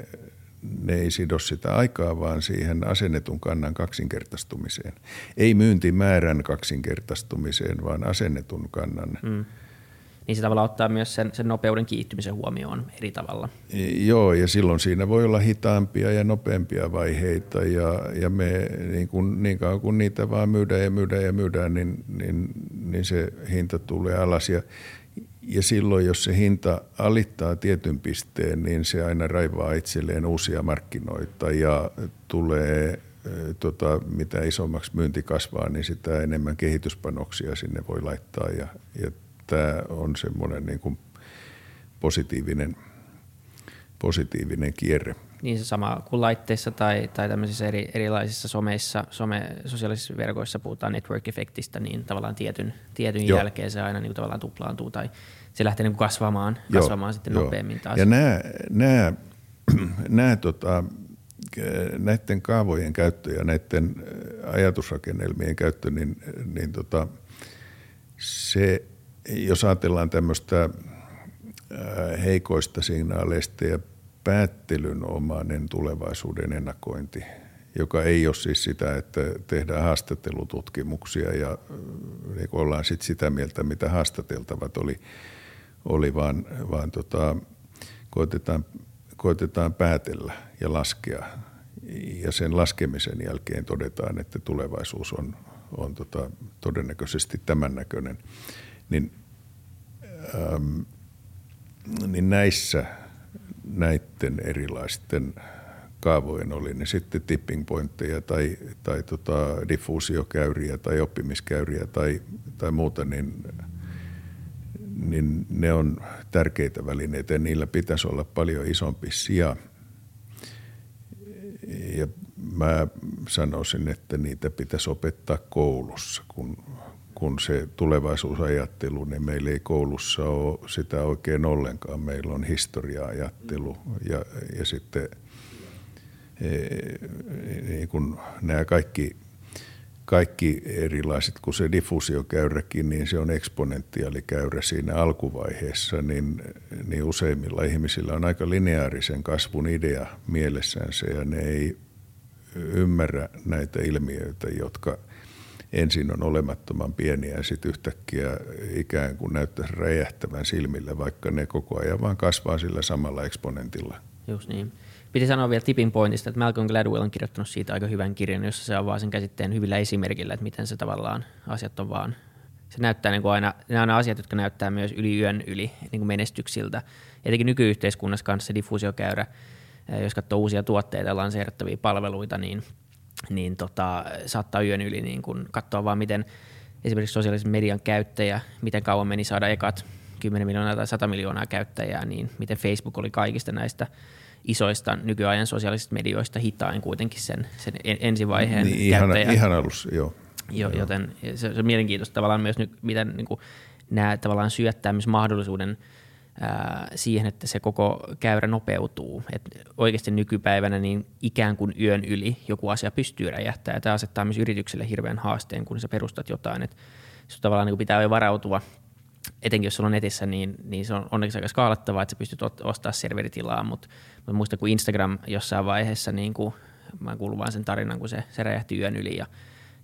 ne ei sido sitä aikaa, vaan siihen asennetun kannan kaksinkertaistumiseen. Ei myyntimäärän kaksinkertaistumiseen, vaan asennetun kannan mm
niin se tavallaan ottaa myös sen, sen nopeuden kiihtymisen huomioon eri tavalla.
Joo, ja silloin siinä voi olla hitaampia ja nopeampia vaiheita, ja, ja me niin, kun, niin kauan kun niitä vaan myydään ja myydään ja myydään, niin, niin, niin se hinta tulee alas. Ja, ja silloin, jos se hinta alittaa tietyn pisteen, niin se aina raivaa itselleen uusia markkinoita ja tulee tota, mitä isommaksi myynti kasvaa, niin sitä enemmän kehityspanoksia sinne voi laittaa ja, ja tämä on semmoinen niin kuin positiivinen, positiivinen kierre.
Niin se sama kuin laitteissa tai, tai tämmöisissä eri, erilaisissa someissa, some, sosiaalisissa verkoissa puhutaan network-efektistä, niin tavallaan tietyn, tietyn jälkeen se aina niin kuin tavallaan tuplaantuu tai se lähtee niin kuin kasvamaan, kasvamaan Joo, sitten jo. nopeammin taas.
Ja nämä, nämä, (clears throat) nämä tota, näiden kaavojen käyttö ja näiden ajatusrakennelmien käyttö, niin, niin tota, se jos ajatellaan tämmöistä heikoista signaaleista ja päättelynomainen tulevaisuuden ennakointi, joka ei ole siis sitä, että tehdään haastattelututkimuksia ja niin ollaan sit sitä mieltä, mitä haastateltavat oli, oli vaan, vaan tota, koitetaan, koitetaan päätellä ja laskea. Ja sen laskemisen jälkeen todetaan, että tulevaisuus on, on tota, todennäköisesti tämän näköinen, niin, äm, niin näissä näiden erilaisten kaavojen oli ne sitten tipping pointteja tai, tai tota diffuusiokäyriä tai oppimiskäyriä tai, tai muuta, niin, niin ne on tärkeitä välineitä ja niillä pitäisi olla paljon isompi sija. Ja mä sanoisin, että niitä pitäisi opettaa koulussa, kun, kun se tulevaisuusajattelu, niin meillä ei koulussa ole sitä oikein ollenkaan. Meillä on historia-ajattelu ja, ja sitten – niin kuin nämä kaikki, kaikki erilaiset, kun se diffuusiokäyräkin, niin se on eksponentiaalikäyrä siinä alkuvaiheessa, niin, niin useimmilla ihmisillä on aika lineaarisen kasvun idea mielessänsä ja ne ei ymmärrä näitä ilmiöitä, jotka ensin on olemattoman pieniä ja sitten yhtäkkiä ikään kuin näyttäisi räjähtävän silmille, vaikka ne koko ajan vaan kasvaa sillä samalla eksponentilla.
Just niin. Piti sanoa vielä tipping pointista, että Malcolm Gladwell on kirjoittanut siitä aika hyvän kirjan, jossa se avaa sen käsitteen hyvillä esimerkillä, että miten se tavallaan asiat on vaan se näyttää niin kuin aina, ne on asiat, jotka näyttää myös yli yön yli niin kuin menestyksiltä. Etenkin nykyyhteiskunnassa kanssa se diffuusiokäyrä, jos katsoo uusia tuotteita ja lanseerattavia palveluita, niin, niin tota, saattaa yön yli niin kuin katsoa vaan, miten esimerkiksi sosiaalisen median käyttäjä, miten kauan meni saada ekat 10 miljoonaa tai 100 miljoonaa käyttäjää, niin miten Facebook oli kaikista näistä – isoista nykyajan sosiaalisista medioista hitain kuitenkin sen, sen ensivaiheen
niin, ihan, ihan alussa, joo.
Jo, joten se, se on mielenkiintoista tavallaan myös, miten niin kuin, nämä tavallaan syöttää myös mahdollisuuden siihen, että se koko käyrä nopeutuu. Et oikeasti nykypäivänä niin ikään kuin yön yli joku asia pystyy räjähtämään. Tämä asettaa myös yritykselle hirveän haasteen, kun sä perustat jotain. Et tavallaan niin pitää jo varautua etenkin jos sulla on netissä, niin, niin se on onneksi aika skaalattavaa, että sä pystyt ostamaan serveritilaa, mutta mä muistan, kun Instagram jossain vaiheessa, niin kuin, mä kuulun vaan sen tarinan, kun se, se räjähti yön yli ja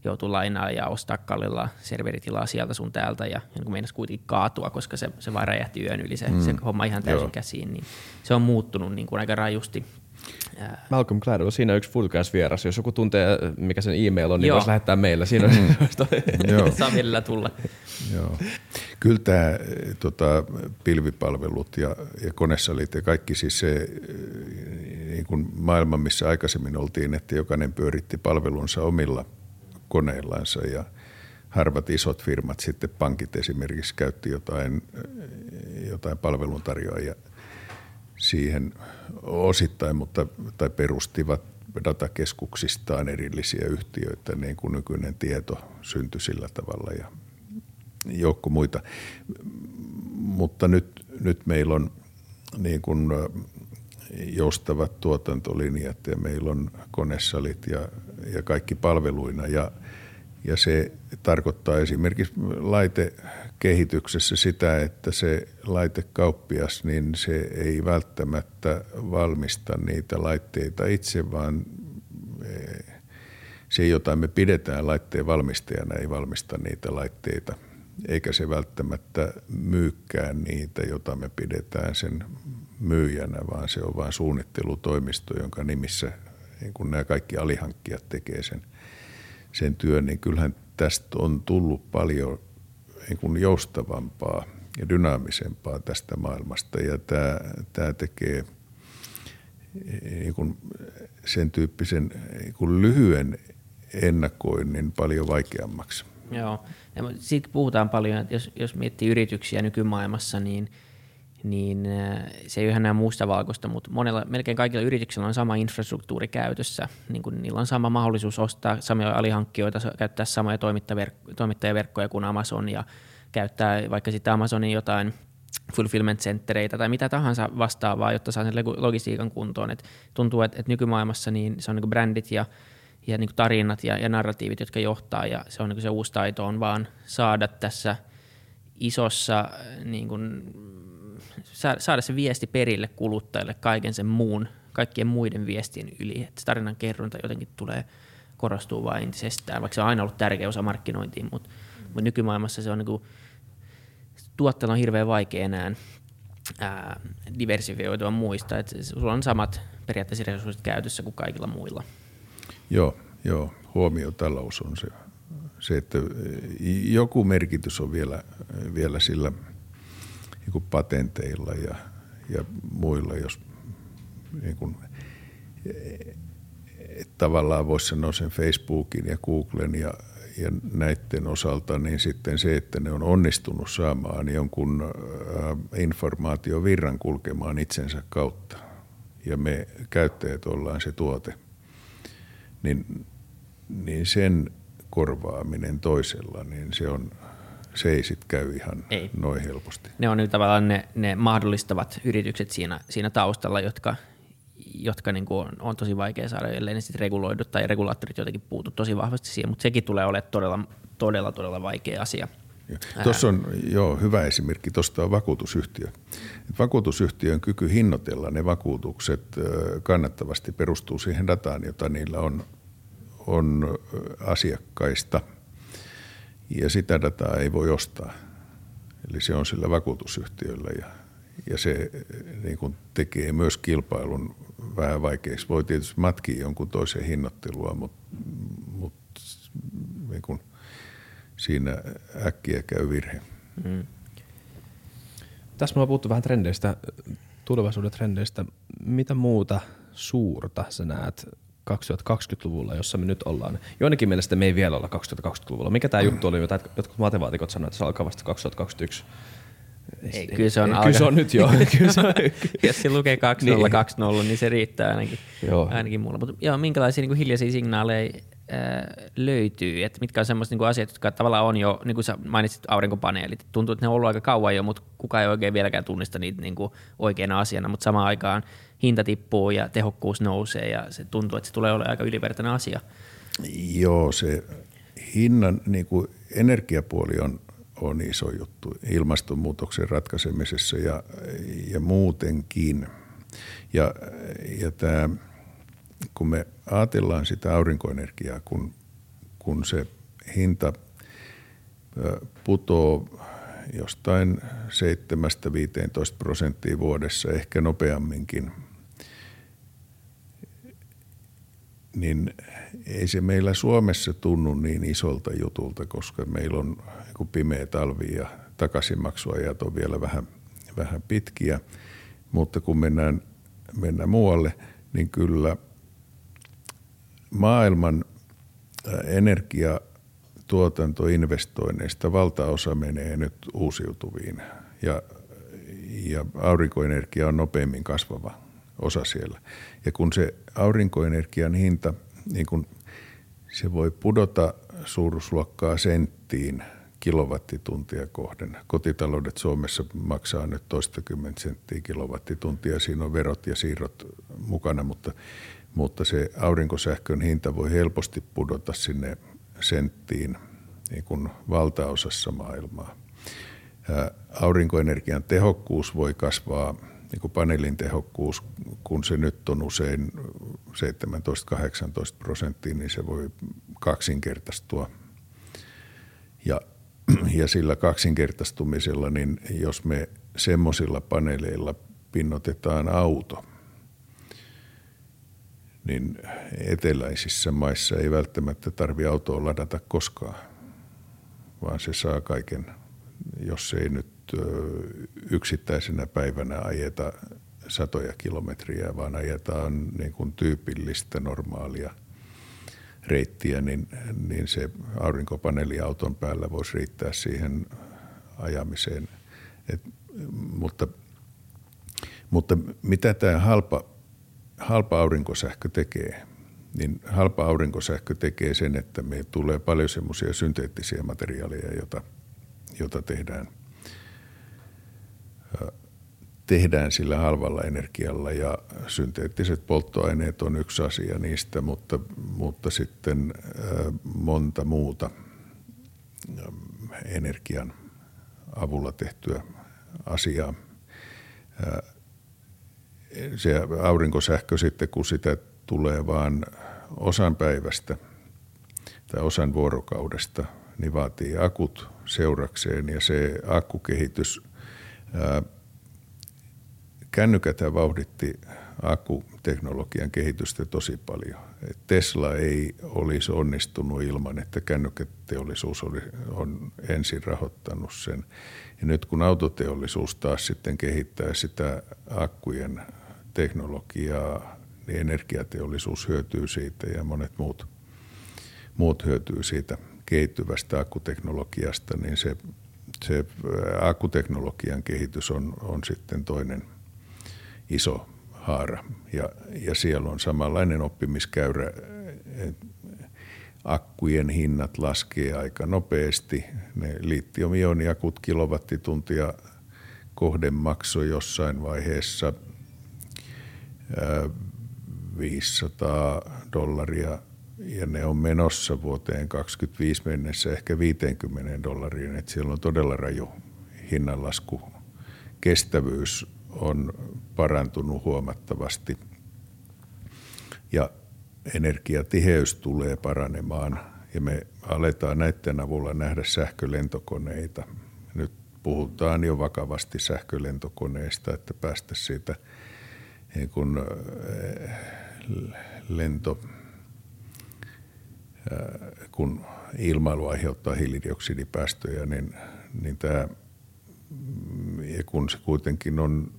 joutui lainaa ja ostaa kallilla serveritilaa sieltä sun täältä ja, ja kun meinas kuitenkin kaatua, koska se, se vaan räjähti yön yli se, mm. se homma ihan täysin Joo. käsiin, niin se on muuttunut niin kuin aika rajusti
Malcolm Gladwell, siinä on yksi Fullcast-vieras. Jos joku tuntee, mikä sen e-mail on, niin voisi lähettää meillä. Siinä on, (laughs)
Joo. (laughs) Saa mielellä tulla.
Joo. Kyllä tämä tota, pilvipalvelut ja, ja konesalit ja kaikki siis se niin kuin maailma, missä aikaisemmin oltiin, että jokainen pyöritti palvelunsa omilla koneillansa ja harvat isot firmat, sitten pankit esimerkiksi käytti jotain, jotain palveluntarjoajia siihen osittain, mutta, tai perustivat datakeskuksistaan erillisiä yhtiöitä, niin kuin nykyinen tieto syntyi sillä tavalla ja joukko muita. Mutta nyt, nyt meillä on niin kuin joustavat tuotantolinjat ja meillä on konesalit ja, ja kaikki palveluina. Ja, ja se tarkoittaa esimerkiksi laite kehityksessä sitä, että se laitekauppias, niin se ei välttämättä valmista niitä laitteita itse, vaan eh, se, jota me pidetään laitteen valmistajana, ei valmista niitä laitteita, eikä se välttämättä myykkään niitä, jota me pidetään sen myyjänä, vaan se on vain suunnittelutoimisto, jonka nimissä niin kun nämä kaikki alihankkijat tekee sen, sen työn, niin kyllähän tästä on tullut paljon niin kuin joustavampaa ja dynaamisempaa tästä maailmasta ja tämä, tämä tekee niin kuin sen tyyppisen niin kuin lyhyen ennakoinnin paljon vaikeammaksi.
Joo, ja siitä puhutaan paljon, että jos, jos miettii yrityksiä nykymaailmassa, niin, niin äh, se ei ole näin mustavalkoista, mutta monella, melkein kaikilla yrityksillä on sama infrastruktuuri käytössä. Niin kuin niillä on sama mahdollisuus ostaa samoja alihankkijoita, käyttää samoja toimittajaverkkoja kuin Amazon ja käyttää vaikka sitten Amazonin jotain fulfillment centereitä tai mitä tahansa vastaavaa, jotta saa sen logistiikan kuntoon. Et tuntuu, että et nykymaailmassa niin se on niinku brändit ja, ja niinku tarinat ja, ja narratiivit, jotka johtaa ja se on niinku se uusi taito on vaan saada tässä isossa niin kuin, saada se viesti perille kuluttajille kaiken sen muun, kaikkien muiden viestien yli. Että tarinan kerronta jotenkin tulee korostuu vain entisestään, vaikka se on aina ollut tärkeä osa markkinointiin, mutta mutta nykymaailmassa se on niin tuottajalla on hirveän vaikea enää ää, diversifioitua muista. Et sulla on samat periaatteessa resurssit käytössä kuin kaikilla muilla.
Joo, joo. Huomiotalous on se, se, että joku merkitys on vielä, vielä sillä niin patenteilla ja, ja muilla, jos niin kuin, tavallaan voisi sanoa sen Facebookin ja Googlen ja, ja näiden osalta, niin sitten se, että ne on onnistunut saamaan jonkun informaatiovirran kulkemaan itsensä kautta ja me käyttäjät ollaan se tuote, niin, niin sen korvaaminen toisella, niin se on, se ei sit käy ihan ei. noin helposti.
Ne on nyt tavallaan ne, ne mahdollistavat yritykset siinä, siinä taustalla, jotka, jotka niin kuin on, on tosi vaikea saada, ellei ne sitten reguloidut tai regulaattorit jotenkin puutu tosi vahvasti siihen, mutta sekin tulee olemaan todella, todella, todella vaikea asia.
Tuossa on jo hyvä esimerkki, tuosta on vakuutusyhtiö. Vakuutusyhtiön kyky hinnoitella ne vakuutukset kannattavasti perustuu siihen dataan, jota niillä on, on asiakkaista. Ja sitä dataa ei voi ostaa. Eli se on sillä vakuutusyhtiöllä ja, ja se niin kuin tekee myös kilpailun vähän vaikeaksi. Voi tietysti matkia jonkun toisen hinnoittelua, mutta, mutta niin kuin siinä äkkiä käy virhe. Mm.
Tässä me on puhuttu vähän trendeistä, tulevaisuuden trendeistä. Mitä muuta suurta sä näet 2020-luvulla, jossa me nyt ollaan? Joidenkin mielestä me ei vielä olla 2020-luvulla. Mikä tämä juttu oli, jota jotkut matemaatikot sanoivat, että se alkaa vasta 2021?
Ei, kyllä se on,
kyllä se on nyt jo. (laughs) se on,
Jos se lukee 2020, niin. niin se riittää ainakin, joo. ainakin mulla. Mutta joo, minkälaisia niin kuin hiljaisia signaaleja löytyy, että mitkä on semmoiset niin asiat, jotka tavallaan on jo, niin kuin sä mainitsit aurinkopaneelit, tuntuu, että ne on ollut aika kauan jo, mutta kukaan ei oikein vieläkään tunnista niitä niin kuin oikeana asiana, mutta samaan aikaan hinta tippuu ja tehokkuus nousee ja se tuntuu, että se tulee olemaan aika ylivertainen asia.
Joo, se hinnan niin kuin energiapuoli on, on iso juttu ilmastonmuutoksen ratkaisemisessa ja, ja muutenkin. Ja, ja tämä kun me ajatellaan sitä aurinkoenergiaa, kun, kun se hinta putoo jostain 7-15 prosenttia vuodessa, ehkä nopeamminkin, niin ei se meillä Suomessa tunnu niin isolta jutulta, koska meillä on pimeä talvi ja takaisinmaksuajat on vielä vähän, vähän pitkiä. Mutta kun mennään, mennään muualle, niin kyllä – maailman energiatuotantoinvestoinneista valtaosa menee nyt uusiutuviin ja, ja aurinkoenergia on nopeammin kasvava osa siellä. Ja kun se aurinkoenergian hinta, niin kun se voi pudota suuruusluokkaa senttiin kilowattituntia kohden. Kotitaloudet Suomessa maksaa nyt toistakymmentä senttiä kilowattituntia. Siinä on verot ja siirrot mukana, mutta mutta se aurinkosähkön hinta voi helposti pudota sinne senttiin niin kuin valtaosassa maailmaa. Aurinkoenergian tehokkuus voi kasvaa, niin kuin paneelin tehokkuus, kun se nyt on usein 17-18 prosenttia, niin se voi kaksinkertaistua. Ja, ja sillä kaksinkertaistumisella, niin jos me semmoisilla paneeleilla pinnotetaan auto – niin eteläisissä maissa ei välttämättä tarvi autoa ladata koskaan, vaan se saa kaiken, jos ei nyt yksittäisenä päivänä ajeta satoja kilometriä, vaan ajetaan niin kuin tyypillistä normaalia reittiä, niin, niin se aurinkopaneeliauton päällä voisi riittää siihen ajamiseen. Et, mutta, mutta mitä tämä halpa halpa aurinkosähkö tekee, niin halpa aurinkosähkö tekee sen, että me tulee paljon semmoisia synteettisiä materiaaleja, joita, jota tehdään, tehdään sillä halvalla energialla. Ja synteettiset polttoaineet on yksi asia niistä, mutta, mutta sitten monta muuta energian avulla tehtyä asiaa se aurinkosähkö sitten, kun sitä tulee vaan osan päivästä tai osan vuorokaudesta, niin vaatii akut seurakseen ja se akkukehitys, kännykät vauhditti akkuteknologian kehitystä tosi paljon. Tesla ei olisi onnistunut ilman, että kännykkäteollisuus oli, on ensin rahoittanut sen. Ja nyt kun autoteollisuus taas sitten kehittää sitä akkujen teknologiaa, niin energiateollisuus hyötyy siitä ja monet muut, muut hyötyy siitä kehittyvästä akkuteknologiasta, niin se, se akkuteknologian kehitys on, on sitten toinen iso haara. Ja, ja siellä on samanlainen oppimiskäyrä. Akkujen hinnat laskee aika nopeasti. Ne litium-ioniakut kilowattituntia kohden maksoi jossain vaiheessa 500 dollaria ja ne on menossa vuoteen 2025 mennessä ehkä 50 dollariin. että siellä on todella raju hinnanlasku. Kestävyys on parantunut huomattavasti ja energiatiheys tulee paranemaan ja me aletaan näiden avulla nähdä sähkölentokoneita. Nyt puhutaan jo vakavasti sähkölentokoneista, että päästä siitä niin eh, lento, kun ilmailu aiheuttaa hiilidioksidipäästöjä, niin, niin tämä, ja kun se kuitenkin on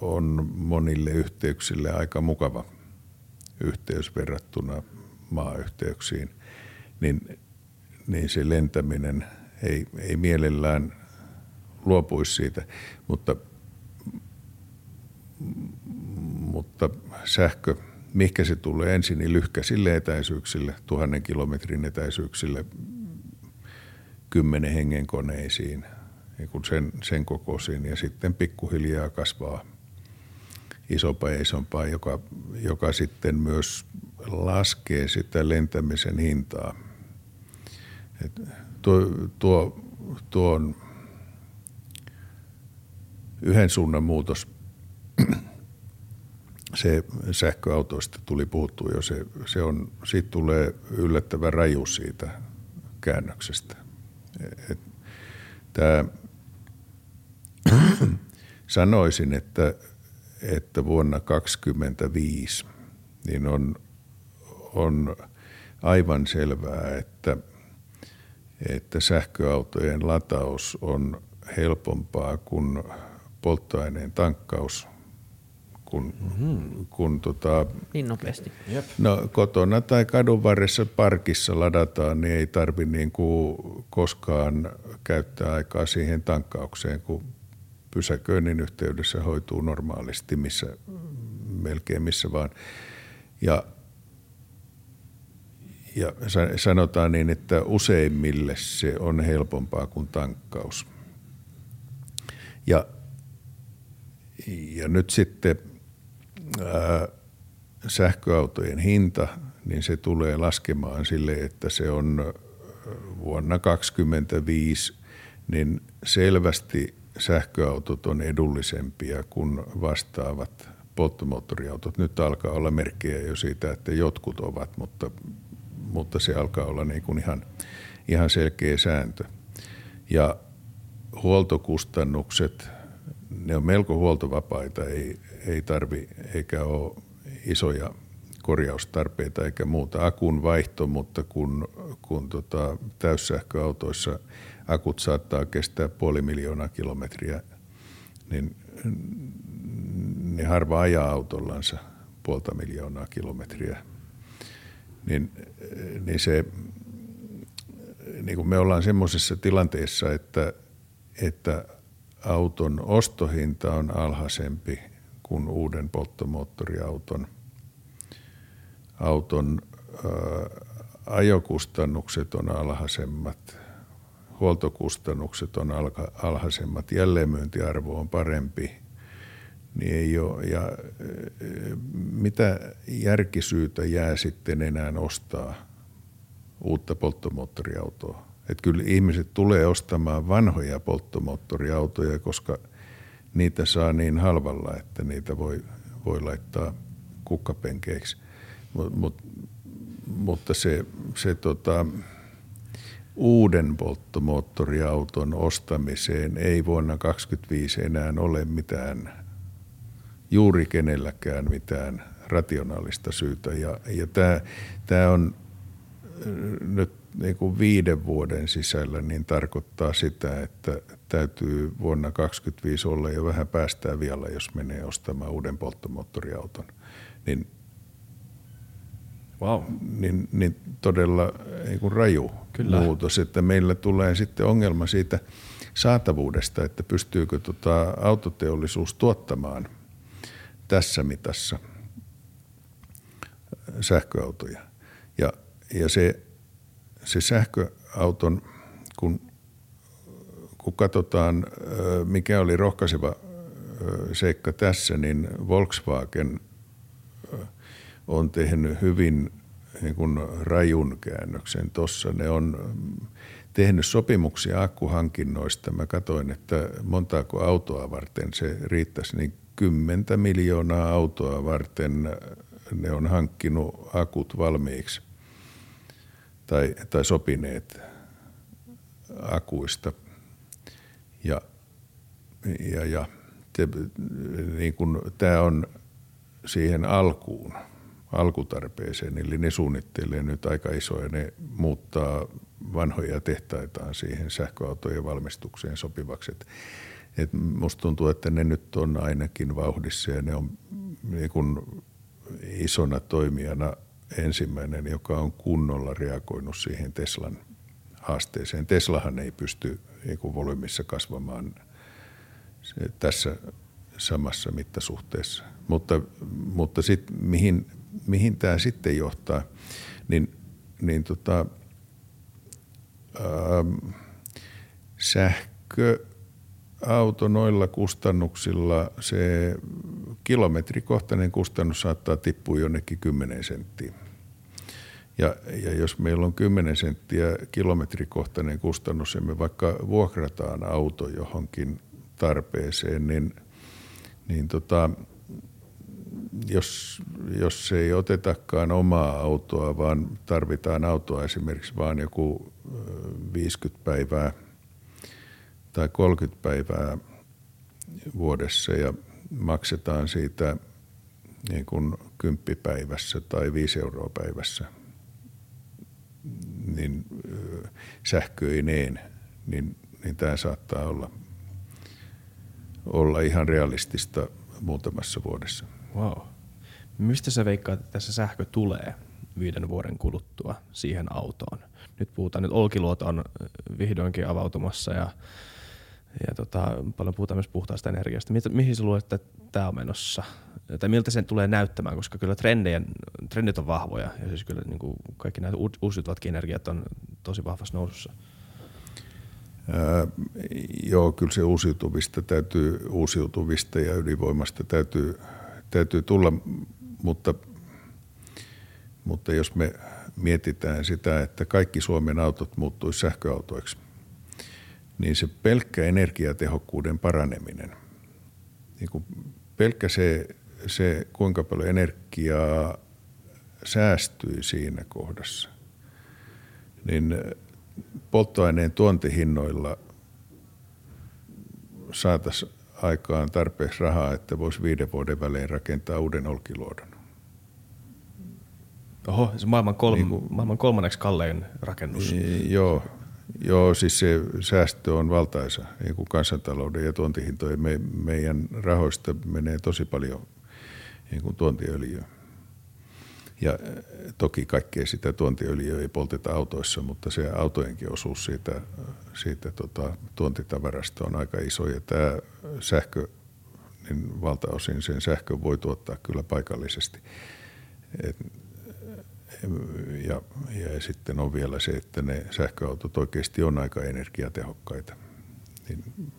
on monille yhteyksille aika mukava yhteys verrattuna maayhteyksiin, niin, niin se lentäminen ei, ei mielellään luopuisi siitä, mutta, mutta sähkö, mikä se tulee ensin, niin lyhkäisille etäisyyksille, tuhannen kilometrin etäisyyksille, kymmenen hengen koneisiin, niin sen, sen kokoisiin ja sitten pikkuhiljaa kasvaa – isompaa ja isompaa, joka, joka sitten myös laskee sitä lentämisen hintaa. Et tuo, tuo, tuo on yhden suunnan muutos. Se sähköautoista tuli puhuttu jo, se, se on, siitä tulee yllättävän raju siitä käännöksestä. Et, tää, (coughs) sanoisin, että että vuonna 2025 niin on, on aivan selvää, että, että sähköautojen lataus on helpompaa kuin polttoaineen tankkaus. Kun, mm-hmm. kun tota,
niin nopeasti.
Jep. No, kotona tai kadun varressa parkissa ladataan, niin ei tarvi niin kuin koskaan käyttää aikaa siihen tankkaukseen, kun pysäköinnin yhteydessä hoituu normaalisti missä, melkein missä vaan. Ja, ja sanotaan niin, että useimmille se on helpompaa kuin tankkaus. Ja, ja nyt sitten sähköautojen hinta, niin se tulee laskemaan sille, että se on vuonna 2025 niin selvästi sähköautot on edullisempia kuin vastaavat polttomoottoriautot. Nyt alkaa olla merkkejä jo siitä, että jotkut ovat, mutta, mutta se alkaa olla niin kuin ihan, ihan selkeä sääntö. Ja huoltokustannukset, ne on melko huoltovapaita, ei, ei tarvi eikä ole isoja korjaustarpeita eikä muuta. Akun vaihto, mutta kun, kun tota, täyssähköautoissa akut saattaa kestää puoli miljoonaa kilometriä, niin, niin harva ajaa autollansa puolta miljoonaa kilometriä. Niin, niin se, niin kuin me ollaan semmoisessa tilanteessa, että, että auton ostohinta on alhaisempi kuin uuden polttomoottoriauton. Auton ää, ajokustannukset on alhaisemmat huoltokustannukset on alhaisemmat, jälleenmyyntiarvo on parempi, niin ei ole, ja mitä järkisyytä jää sitten enää ostaa uutta polttomoottoriautoa? Että kyllä ihmiset tulee ostamaan vanhoja polttomoottoriautoja, koska niitä saa niin halvalla, että niitä voi, voi laittaa kukkapenkeiksi. Mut, mut, mutta se, se tota, uuden polttomoottoriauton ostamiseen ei vuonna 2025 enää ole mitään juuri kenelläkään mitään rationaalista syytä. Ja, ja tämä, on nyt niin kuin viiden vuoden sisällä niin tarkoittaa sitä, että täytyy vuonna 2025 olla jo vähän päästää vielä, jos menee ostamaan uuden polttomoottoriauton. Niin,
wow.
niin, niin todella niin kuin raju Kyllä. muutos, että meillä tulee sitten ongelma siitä saatavuudesta, että pystyykö tota autoteollisuus tuottamaan tässä mitassa sähköautoja. Ja, ja se se sähköauton, kun, kun katsotaan mikä oli rohkaiseva seikka tässä, niin Volkswagen on tehnyt hyvin niin kuin rajun käännöksen tuossa. Ne on tehnyt sopimuksia akkuhankinnoista. Mä katsoin, että montaako autoa varten se riittäisi, niin kymmentä miljoonaa autoa varten ne on hankkinut akut valmiiksi tai, tai sopineet akuista. Ja, ja, ja te, niin kun, tämä on siihen alkuun, alkutarpeeseen, eli ne suunnittelee nyt aika isoja, ne muuttaa vanhoja tehtaitaan siihen sähköautojen valmistukseen sopivaksi. Et, et musta tuntuu, että ne nyt on ainakin vauhdissa ja ne on niin kun isona toimijana – ensimmäinen, joka on kunnolla reagoinut siihen Teslan haasteeseen. Teslahan ei pysty niin volyymissa kasvamaan tässä samassa mittasuhteessa. Mutta, mutta sit, mihin, mihin tämä sitten johtaa, niin, niin tota, ähm, sähkö auto noilla kustannuksilla, se kilometrikohtainen kustannus saattaa tippua jonnekin 10 senttiä. Ja, ja jos meillä on 10 senttiä kilometrikohtainen kustannus ja me vaikka vuokrataan auto johonkin tarpeeseen, niin, niin tota, jos, jos ei otetakaan omaa autoa, vaan tarvitaan autoa esimerkiksi vaan joku 50 päivää – tai 30 päivää vuodessa ja maksetaan siitä niin kuin kymppipäivässä tai viisi euroa päivässä niin sähköineen, niin, niin tämä saattaa olla, olla ihan realistista muutamassa vuodessa.
Wow. Mistä sä veikkaat, että tässä sähkö tulee viiden vuoden kuluttua siihen autoon? Nyt puhutaan, nyt Olkiluoto on vihdoinkin avautumassa ja ja tota, paljon puhutaan myös puhtaasta energiasta. Mitä, mihin sä luulet, että tämä on menossa? Tai miltä sen tulee näyttämään, koska kyllä trendejä, trendit on vahvoja ja siis kyllä niin kuin kaikki nämä uusiutuvatkin energiat on tosi vahvassa nousussa.
Ää, joo, kyllä se uusiutuvista täytyy, uusiutuvista ja ydinvoimasta täytyy, täytyy tulla, mutta, mutta jos me mietitään sitä, että kaikki Suomen autot muuttuisi sähköautoiksi – niin se pelkkä energiatehokkuuden paraneminen, niin kuin pelkkä se, se, kuinka paljon energiaa säästyi siinä kohdassa, niin polttoaineen tuontihinnoilla saataisiin aikaan tarpeeksi rahaa, että voisi viiden vuoden välein rakentaa uuden olkiluodon.
Oho, se maailman, kolm, niin kuin, maailman kolmanneksi kallein rakennus.
Joo, Joo, siis se säästö on valtaisa niin kuin kansantalouden ja tuontihintojen. Me, meidän rahoista menee tosi paljon niin kuin tuontiöljyä. Ja eh, toki kaikkea sitä tuontiöljyä ei polteta autoissa, mutta se autojenkin osuus siitä, siitä tota, tuontitavarasta on aika iso. Ja tämä sähkö, niin valtaosin sen sähkö voi tuottaa kyllä paikallisesti. Et ja, ja sitten on vielä se, että ne sähköautot oikeasti on aika energiatehokkaita. Niin.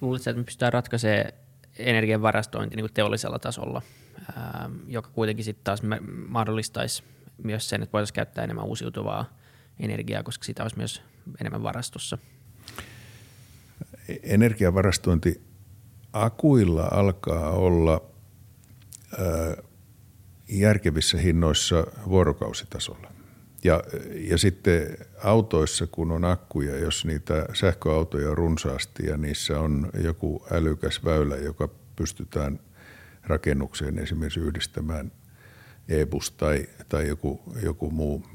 Luuletko, että me pystytään ratkaisemaan energian varastointi niin teollisella tasolla, ää, joka kuitenkin sitten taas mahdollistaisi myös sen, että voitaisiin käyttää enemmän uusiutuvaa energiaa, koska sitä olisi myös enemmän varastossa?
Energiavarastointi akuilla alkaa olla järkevissä hinnoissa vuorokausitasolla. Ja, ja sitten autoissa, kun on akkuja, jos niitä sähköautoja on runsaasti ja niissä on joku älykäs väylä, joka pystytään rakennukseen esimerkiksi yhdistämään e-bus tai, tai joku, joku muu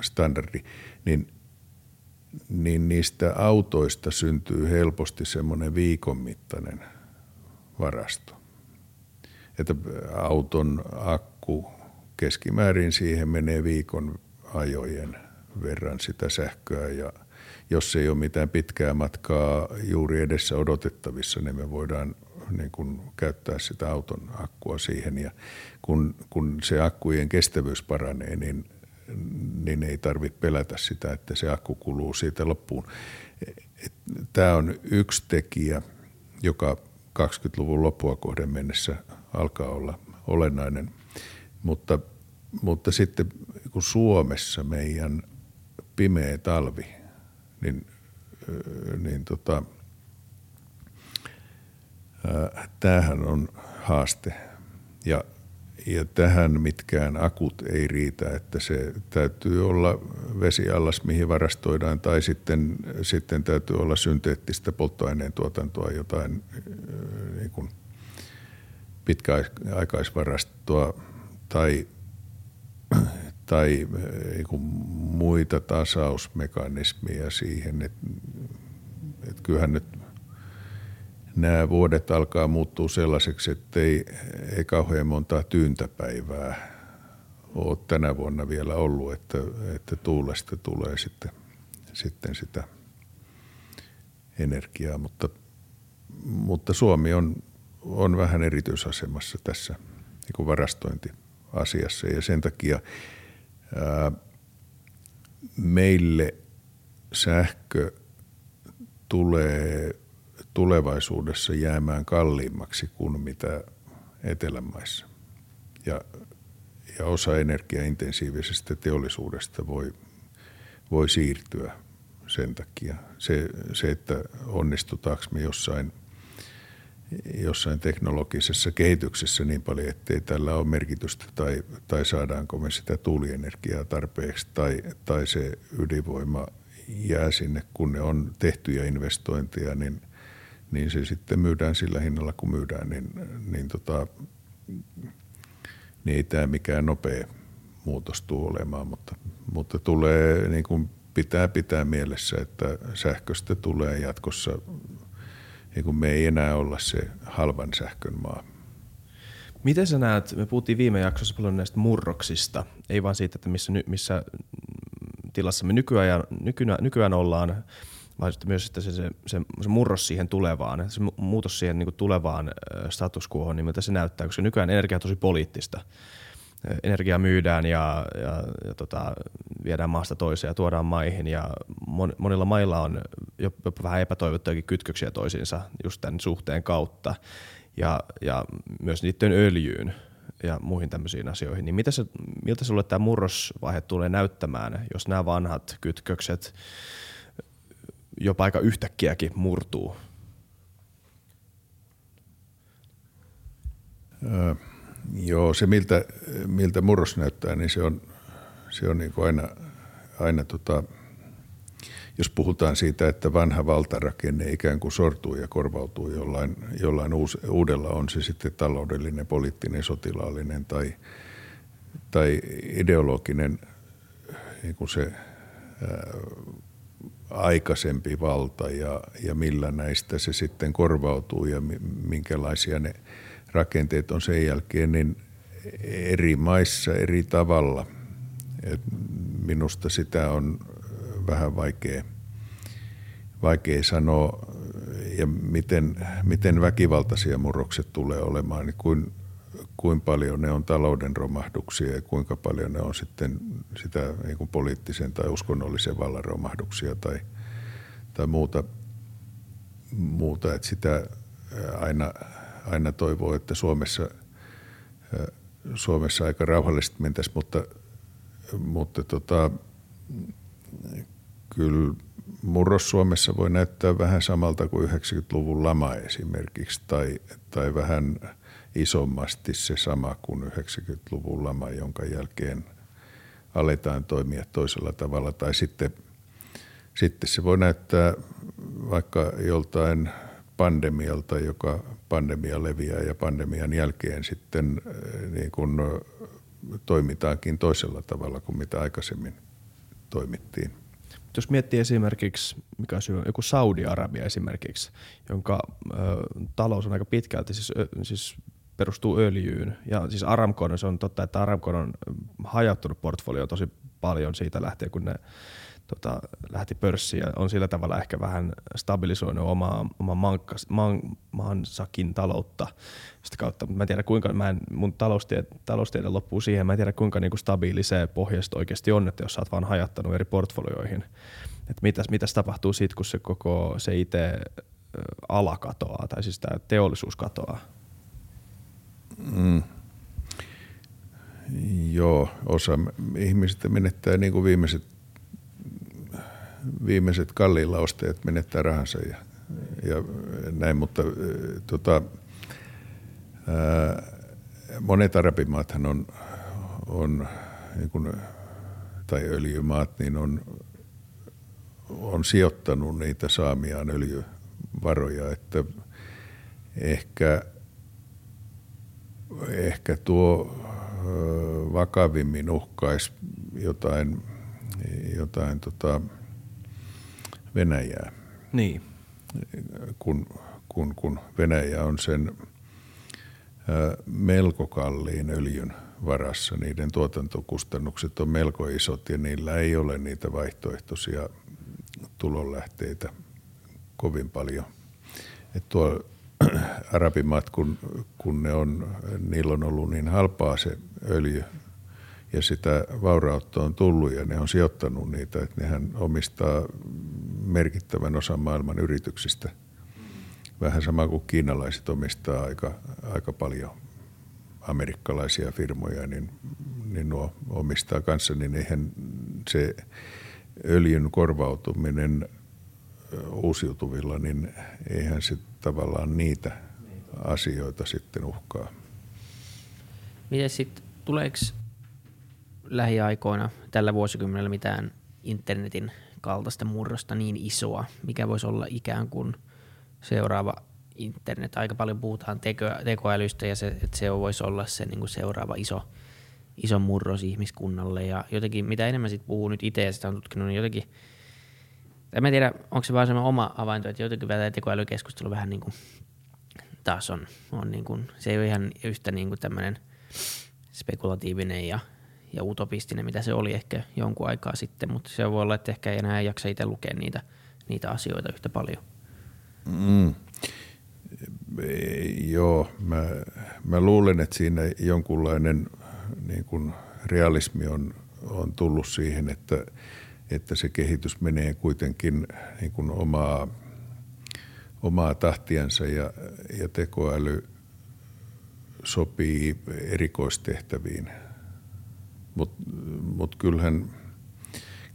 standardi, niin, niin niistä autoista syntyy helposti semmoinen viikon mittainen varasto. Että auton akku keskimäärin siihen menee viikon ajojen verran sitä sähköä ja jos ei ole mitään pitkää matkaa juuri edessä odotettavissa, niin me voidaan niin kuin käyttää sitä auton akkua siihen. Ja kun, kun se akkujen kestävyys paranee, niin, niin ei tarvitse pelätä sitä, että se akku kuluu siitä loppuun. Tämä on yksi tekijä, joka 20-luvun loppua kohden mennessä alkaa olla olennainen. Mutta, mutta sitten kun Suomessa meidän pimeä talvi, niin, niin tota, tämähän on haaste. Ja, ja tähän mitkään akut ei riitä, että se täytyy olla vesiallas, mihin varastoidaan, tai sitten, sitten täytyy olla synteettistä polttoaineen tuotantoa, jotain niin kuin pitkäaikaisvarastoa tai, tai kuin muita tasausmekanismeja siihen, että, että kyllähän nyt nämä vuodet alkaa muuttua sellaiseksi, että ei, ei kauhean monta tyyntäpäivää ole tänä vuonna vielä ollut, että, että tuulesta tulee sitten, sitten sitä energiaa, mutta, mutta Suomi on, on vähän erityisasemassa tässä niin kuin varastointiasiassa ja sen takia ää, meille sähkö tulee tulevaisuudessa jäämään kalliimmaksi kuin mitä Etelämaissa. Ja, ja osa energiaintensiivisestä teollisuudesta voi, voi siirtyä sen takia. Se, se että onnistutaanko me jossain, jossain teknologisessa kehityksessä niin paljon, ettei tällä ole merkitystä, tai, tai saadaanko me sitä tuulienergiaa tarpeeksi, tai, tai se ydinvoima jää sinne, kun ne on tehtyjä investointeja, niin – niin se sitten myydään sillä hinnalla, kun myydään, niin, niin, tota, niin ei tämä mikään nopea muutos tule olemaan, mutta, mutta tulee, niin kuin pitää pitää mielessä, että sähköstä tulee jatkossa, niin kuin me ei enää olla se halvan sähkön maa.
Miten sä näet, me puhuttiin viime jaksossa paljon näistä murroksista, ei vaan siitä, että missä, missä tilassa me nykyään, nykyään, nykyään ollaan, vaan myös että se, se, se, se murros siihen tulevaan, se muutos siihen niin tulevaan status quohon, niin miltä se näyttää, koska nykyään energia on tosi poliittista. Energia myydään ja, ja, ja tota, viedään maasta toiseen ja tuodaan maihin ja mon, monilla mailla on jopa vähän epätoivottujakin kytköksiä toisiinsa just tämän suhteen kautta ja, ja myös niiden öljyyn ja muihin tämmöisiin asioihin. Niin mitä se, miltä sulle tämä murrosvaihe tulee näyttämään, jos nämä vanhat kytkökset – jopa aika yhtäkkiäkin murtuu?
Öö, joo, se miltä, miltä murros näyttää, niin se on, se on niin kuin aina, aina tota, jos puhutaan siitä, että vanha valtarakenne ikään kuin sortuu ja korvautuu jollain, jollain uus, uudella, on se sitten taloudellinen, poliittinen, sotilaallinen tai, tai ideologinen niin kuin se ää, aikaisempi valta ja, ja millä näistä se sitten korvautuu ja minkälaisia ne rakenteet on sen jälkeen, niin eri maissa eri tavalla. Et minusta sitä on vähän vaikea, vaikea sanoa ja miten, miten väkivaltaisia murrokset tulee olemaan, niin kuin kuinka paljon ne on talouden romahduksia ja kuinka paljon ne on sitten sitä niin kuin poliittisen tai uskonnollisen vallan romahduksia tai, tai muuta, muuta. Että sitä aina, aina toivoo, että Suomessa, Suomessa aika rauhallisesti mentäisiin, mutta, mutta tota, kyllä murros Suomessa voi näyttää vähän samalta kuin 90-luvun lama esimerkiksi tai, tai vähän – isommasti se sama kuin 90-luvun lama, jonka jälkeen aletaan toimia toisella tavalla. Tai sitten, sitten se voi näyttää vaikka joltain pandemialta, joka pandemia leviää ja pandemian jälkeen sitten niin kuin toimitaankin toisella tavalla kuin mitä aikaisemmin toimittiin.
Jos miettii esimerkiksi, mikä on joku Saudi-Arabia esimerkiksi, jonka ö, talous on aika pitkälti siis, ö, siis perustuu öljyyn. Ja siis Aramco, se on totta, että Aramco on hajautunut portfolio tosi paljon siitä lähtien, kun ne tota, lähti pörssiin ja on sillä tavalla ehkä vähän stabilisoinut omaa, omaa mankkas, man, maansakin taloutta sitä kautta. Mä en tiedä kuinka, mä en, mun taloustiede, taloustiede loppuu siihen, mä en tiedä kuinka niinku stabiili se pohjasta oikeasti on, että jos sä oot vaan hajattanut eri portfolioihin. Että mitäs, mitäs tapahtuu sitten, kun se koko se itse ala katoaa, tai siis tämä teollisuus katoaa?
Mm. Joo, osa ihmisistä menettää niin kuin viimeiset viimeiset kalliilla ostajat menettää rahansa ja, ja näin, mutta tota, ää, monet arabimaathan on, on niin kuin, tai öljymaat, niin on, on sijoittanut niitä saamiaan öljyvaroja, että ehkä, ehkä tuo vakavimmin uhkaisi jotain, jotain tota, Venäjää.
Niin.
Kun, kun, kun Venäjä on sen melko kalliin öljyn varassa, niiden tuotantokustannukset on melko isot ja niillä ei ole niitä vaihtoehtoisia tulonlähteitä kovin paljon. Et tuo (clears throat) arabimaat, kun, kun ne on, niillä on ollut niin halpaa se öljy ja sitä vaurautta on tullut ja ne on sijoittanut niitä, että nehän omistaa merkittävän osan maailman yrityksistä. Vähän sama kuin kiinalaiset omistaa aika, aika paljon amerikkalaisia firmoja, niin, niin nuo omistaa kanssa, niin eihän se öljyn korvautuminen uusiutuvilla, niin eihän se tavallaan niitä asioita sitten uhkaa.
Miten sitten, tuleeko lähiaikoina tällä vuosikymmenellä mitään internetin kaltaista murrosta niin isoa, mikä voisi olla ikään kuin seuraava internet. Aika paljon puhutaan teko, tekoälystä ja se, että se voisi olla se niin kuin seuraava iso, iso murros ihmiskunnalle. Ja jotenkin, mitä enemmän sit puhuu nyt itse ja sitä on tutkinut, niin jotenkin, en tiedä, onko se vaan semmoinen oma havainto, että jotenkin tämä tekoälykeskustelu vähän niin kuin taas on, on niin kuin, se ei ole ihan yhtä niin kuin tämmöinen spekulatiivinen ja ja utopistinen, mitä se oli ehkä jonkun aikaa sitten, mutta se voi olla, että ehkä ei enää jaksa itse lukea niitä, niitä asioita yhtä paljon.
Mm. Joo, mä, mä luulen, että siinä jonkunlainen niin kuin realismi on, on tullut siihen, että, että se kehitys menee kuitenkin niin kuin omaa, omaa tahtiansa ja, ja tekoäly sopii erikoistehtäviin – mutta mut kyllähän,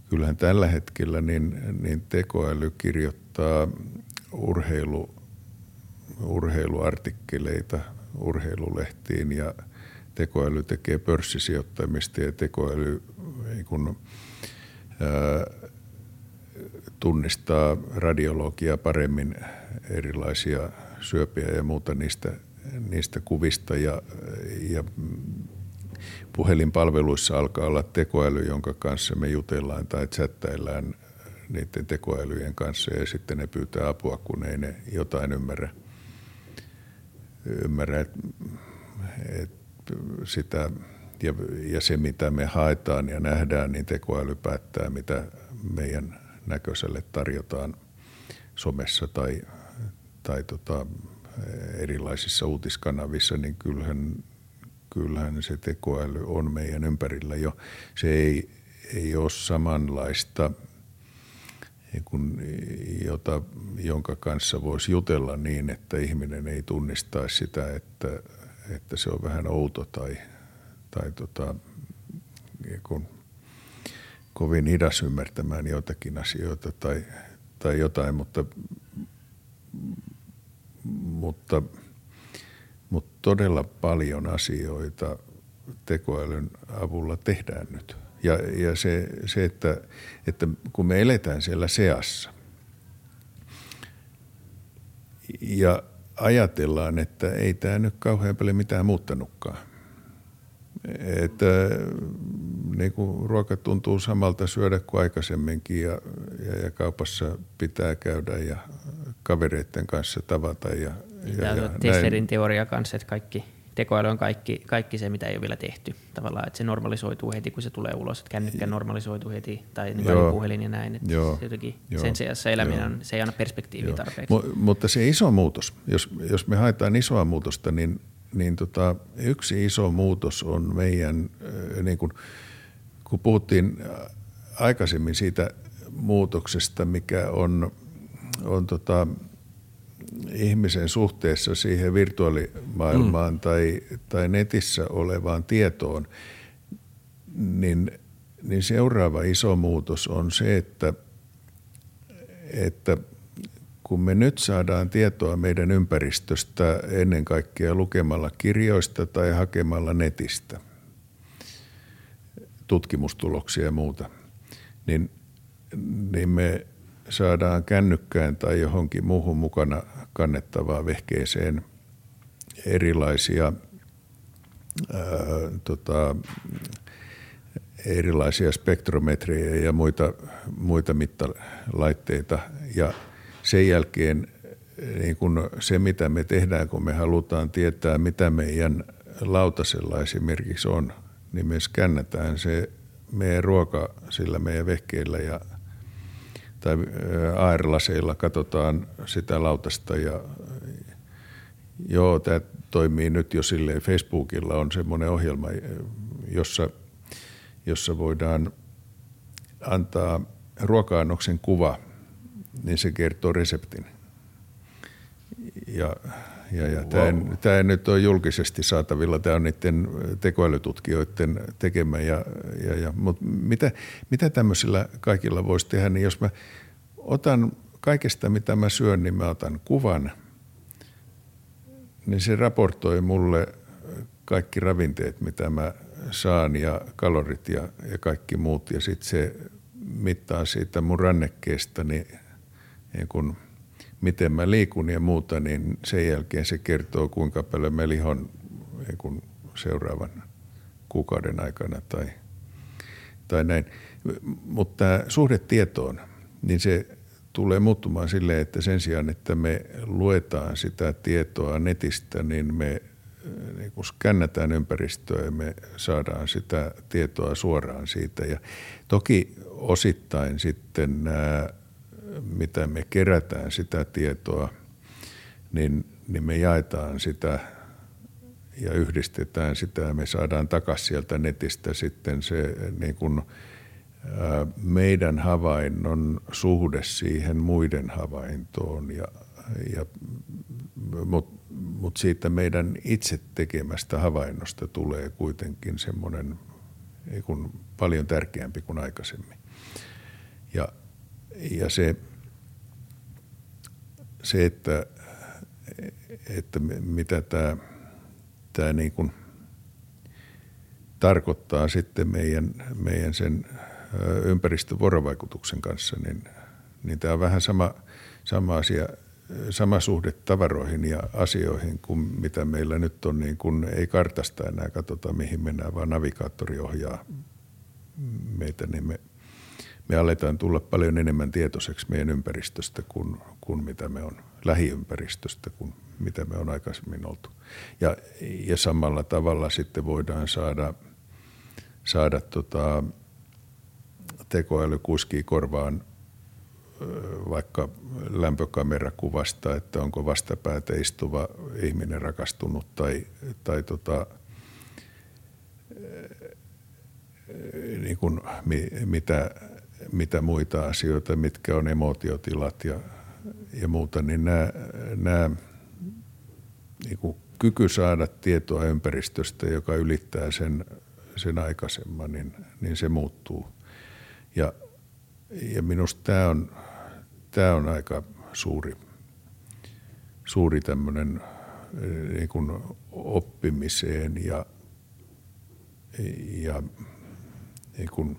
kyllähän tällä hetkellä niin, niin tekoäly kirjoittaa urheilu, urheiluartikkeleita urheilulehtiin ja tekoäly tekee pörssisijoittamista ja tekoäly niin kun, ää, tunnistaa radiologia paremmin erilaisia syöpiä ja muuta niistä, niistä kuvista ja, ja puhelinpalveluissa alkaa olla tekoäly, jonka kanssa me jutellaan tai chattaillaan niiden tekoälyjen kanssa ja sitten ne pyytää apua, kun ei ne jotain ymmärrä. ymmärrä et, et sitä, ja, ja se, mitä me haetaan ja nähdään, niin tekoäly päättää, mitä meidän näköiselle tarjotaan somessa tai, tai tota, erilaisissa uutiskanavissa, niin kyllähän kyllähän se tekoäly on meidän ympärillä jo. Se ei, ei ole samanlaista, kun, jota, jonka kanssa voisi jutella niin, että ihminen ei tunnistaisi sitä, että, että se on vähän outo tai, tai tota, kun kovin hidas ymmärtämään jotakin asioita tai, tai jotain, mutta, mutta – mutta todella paljon asioita tekoälyn avulla tehdään nyt. Ja, ja se, se että, että kun me eletään siellä seassa ja ajatellaan, että ei tämä nyt kauhean paljon mitään muuttanutkaan. Että niin kuin ruoka tuntuu samalta syödä kuin aikaisemminkin ja, ja, ja kaupassa pitää käydä ja kavereiden kanssa tavata. Ja,
ja, ja Tesserin teoria kanssa, että kaikki – tekoäly on kaikki, kaikki se, mitä ei ole vielä tehty. Tavallaan, että se normalisoituu heti, kun se tulee ulos, että kännykkä normalisoituu heti, tai niin puhelin ja näin. Että Joo. Jotenkin Joo. sen sijassa eläminen on, se ei anna perspektiiviä Joo. tarpeeksi.
M- mutta se iso muutos, jos, jos me haetaan isoa muutosta, niin, niin tota, yksi iso muutos on meidän, niin kun, kun puhuttiin aikaisemmin siitä muutoksesta, mikä on, on tota, ihmisen suhteessa siihen virtuaalimaailmaan mm. tai, tai netissä olevaan tietoon, niin, niin seuraava iso muutos on se, että, että kun me nyt saadaan tietoa meidän ympäristöstä ennen kaikkea lukemalla kirjoista tai hakemalla netistä, tutkimustuloksia ja muuta, niin, niin me saadaan kännykkään tai johonkin muuhun mukana kannettavaa vehkeeseen erilaisia, ää, tota, erilaisia spektrometrejä ja muita, muita mittalaitteita. Ja sen jälkeen niin kun se, mitä me tehdään, kun me halutaan tietää, mitä meidän lautasella esimerkiksi on, niin me skännätään se meidän ruoka sillä meidän vehkeillä ja – tai AR-laseilla katsotaan sitä lautasta ja joo, tämä toimii nyt jo silleen. Facebookilla on semmoinen ohjelma, jossa, jossa voidaan antaa ruoka-annoksen kuva, niin se kertoo reseptin. Ja, ja, ja wow. tämä, tämä nyt on julkisesti saatavilla, tämä on niiden tekoälytutkijoiden tekemä. Ja, ja, ja, mutta mitä, mitä tämmöisillä kaikilla voisi tehdä, niin jos mä otan kaikesta, mitä mä syön, niin mä otan kuvan, niin se raportoi mulle kaikki ravinteet, mitä mä saan ja kalorit ja, ja kaikki muut. Ja sitten se mittaa siitä mun rannekkeesta, niin, niin kun, miten mä liikun ja muuta, niin sen jälkeen se kertoo, kuinka paljon mä lihon kun seuraavan kuukauden aikana tai, tai näin. Mutta suhde tietoon, niin se tulee muuttumaan silleen, että sen sijaan, että me luetaan sitä tietoa netistä, niin me niin kun skännätään ympäristöä ja me saadaan sitä tietoa suoraan siitä. Ja toki osittain sitten nämä, mitä me kerätään sitä tietoa, niin, niin me jaetaan sitä ja yhdistetään sitä ja me saadaan takaisin sieltä netistä sitten se niin kuin – meidän havainnon suhde siihen muiden havaintoon, ja, ja, mutta mut siitä meidän itse tekemästä havainnosta tulee kuitenkin semmoinen paljon tärkeämpi kuin aikaisemmin. Ja, ja se, se, että, että mitä tämä, tämä niin kuin tarkoittaa sitten meidän, meidän sen ympäristövuorovaikutuksen kanssa, niin, niin tämä on vähän sama, sama asia, sama suhde tavaroihin ja asioihin kuin mitä meillä nyt on, niin kun ei kartasta enää katsota mihin mennään, vaan navigaattori ohjaa meitä, niin me, me aletaan tulla paljon enemmän tietoiseksi meidän ympäristöstä kuin, kuin mitä me on lähiympäristöstä kuin mitä me on aikaisemmin oltu. Ja, ja samalla tavalla sitten voidaan saada, saada tota, tekoäly kuskii korvaan vaikka lämpökamerakuvasta, että onko vastapäätä istuva ihminen rakastunut tai, tai tota, niin kuin, mitä, mitä muita asioita, mitkä on emotiotilat ja, ja muuta, niin nämä, nämä niin kuin kyky saada tietoa ympäristöstä, joka ylittää sen, sen aikaisemman, niin, niin se muuttuu – ja, ja minusta tämä on, tämä on aika suuri, suuri tämmöinen eh, niin kuin oppimiseen ja, ja niin kuin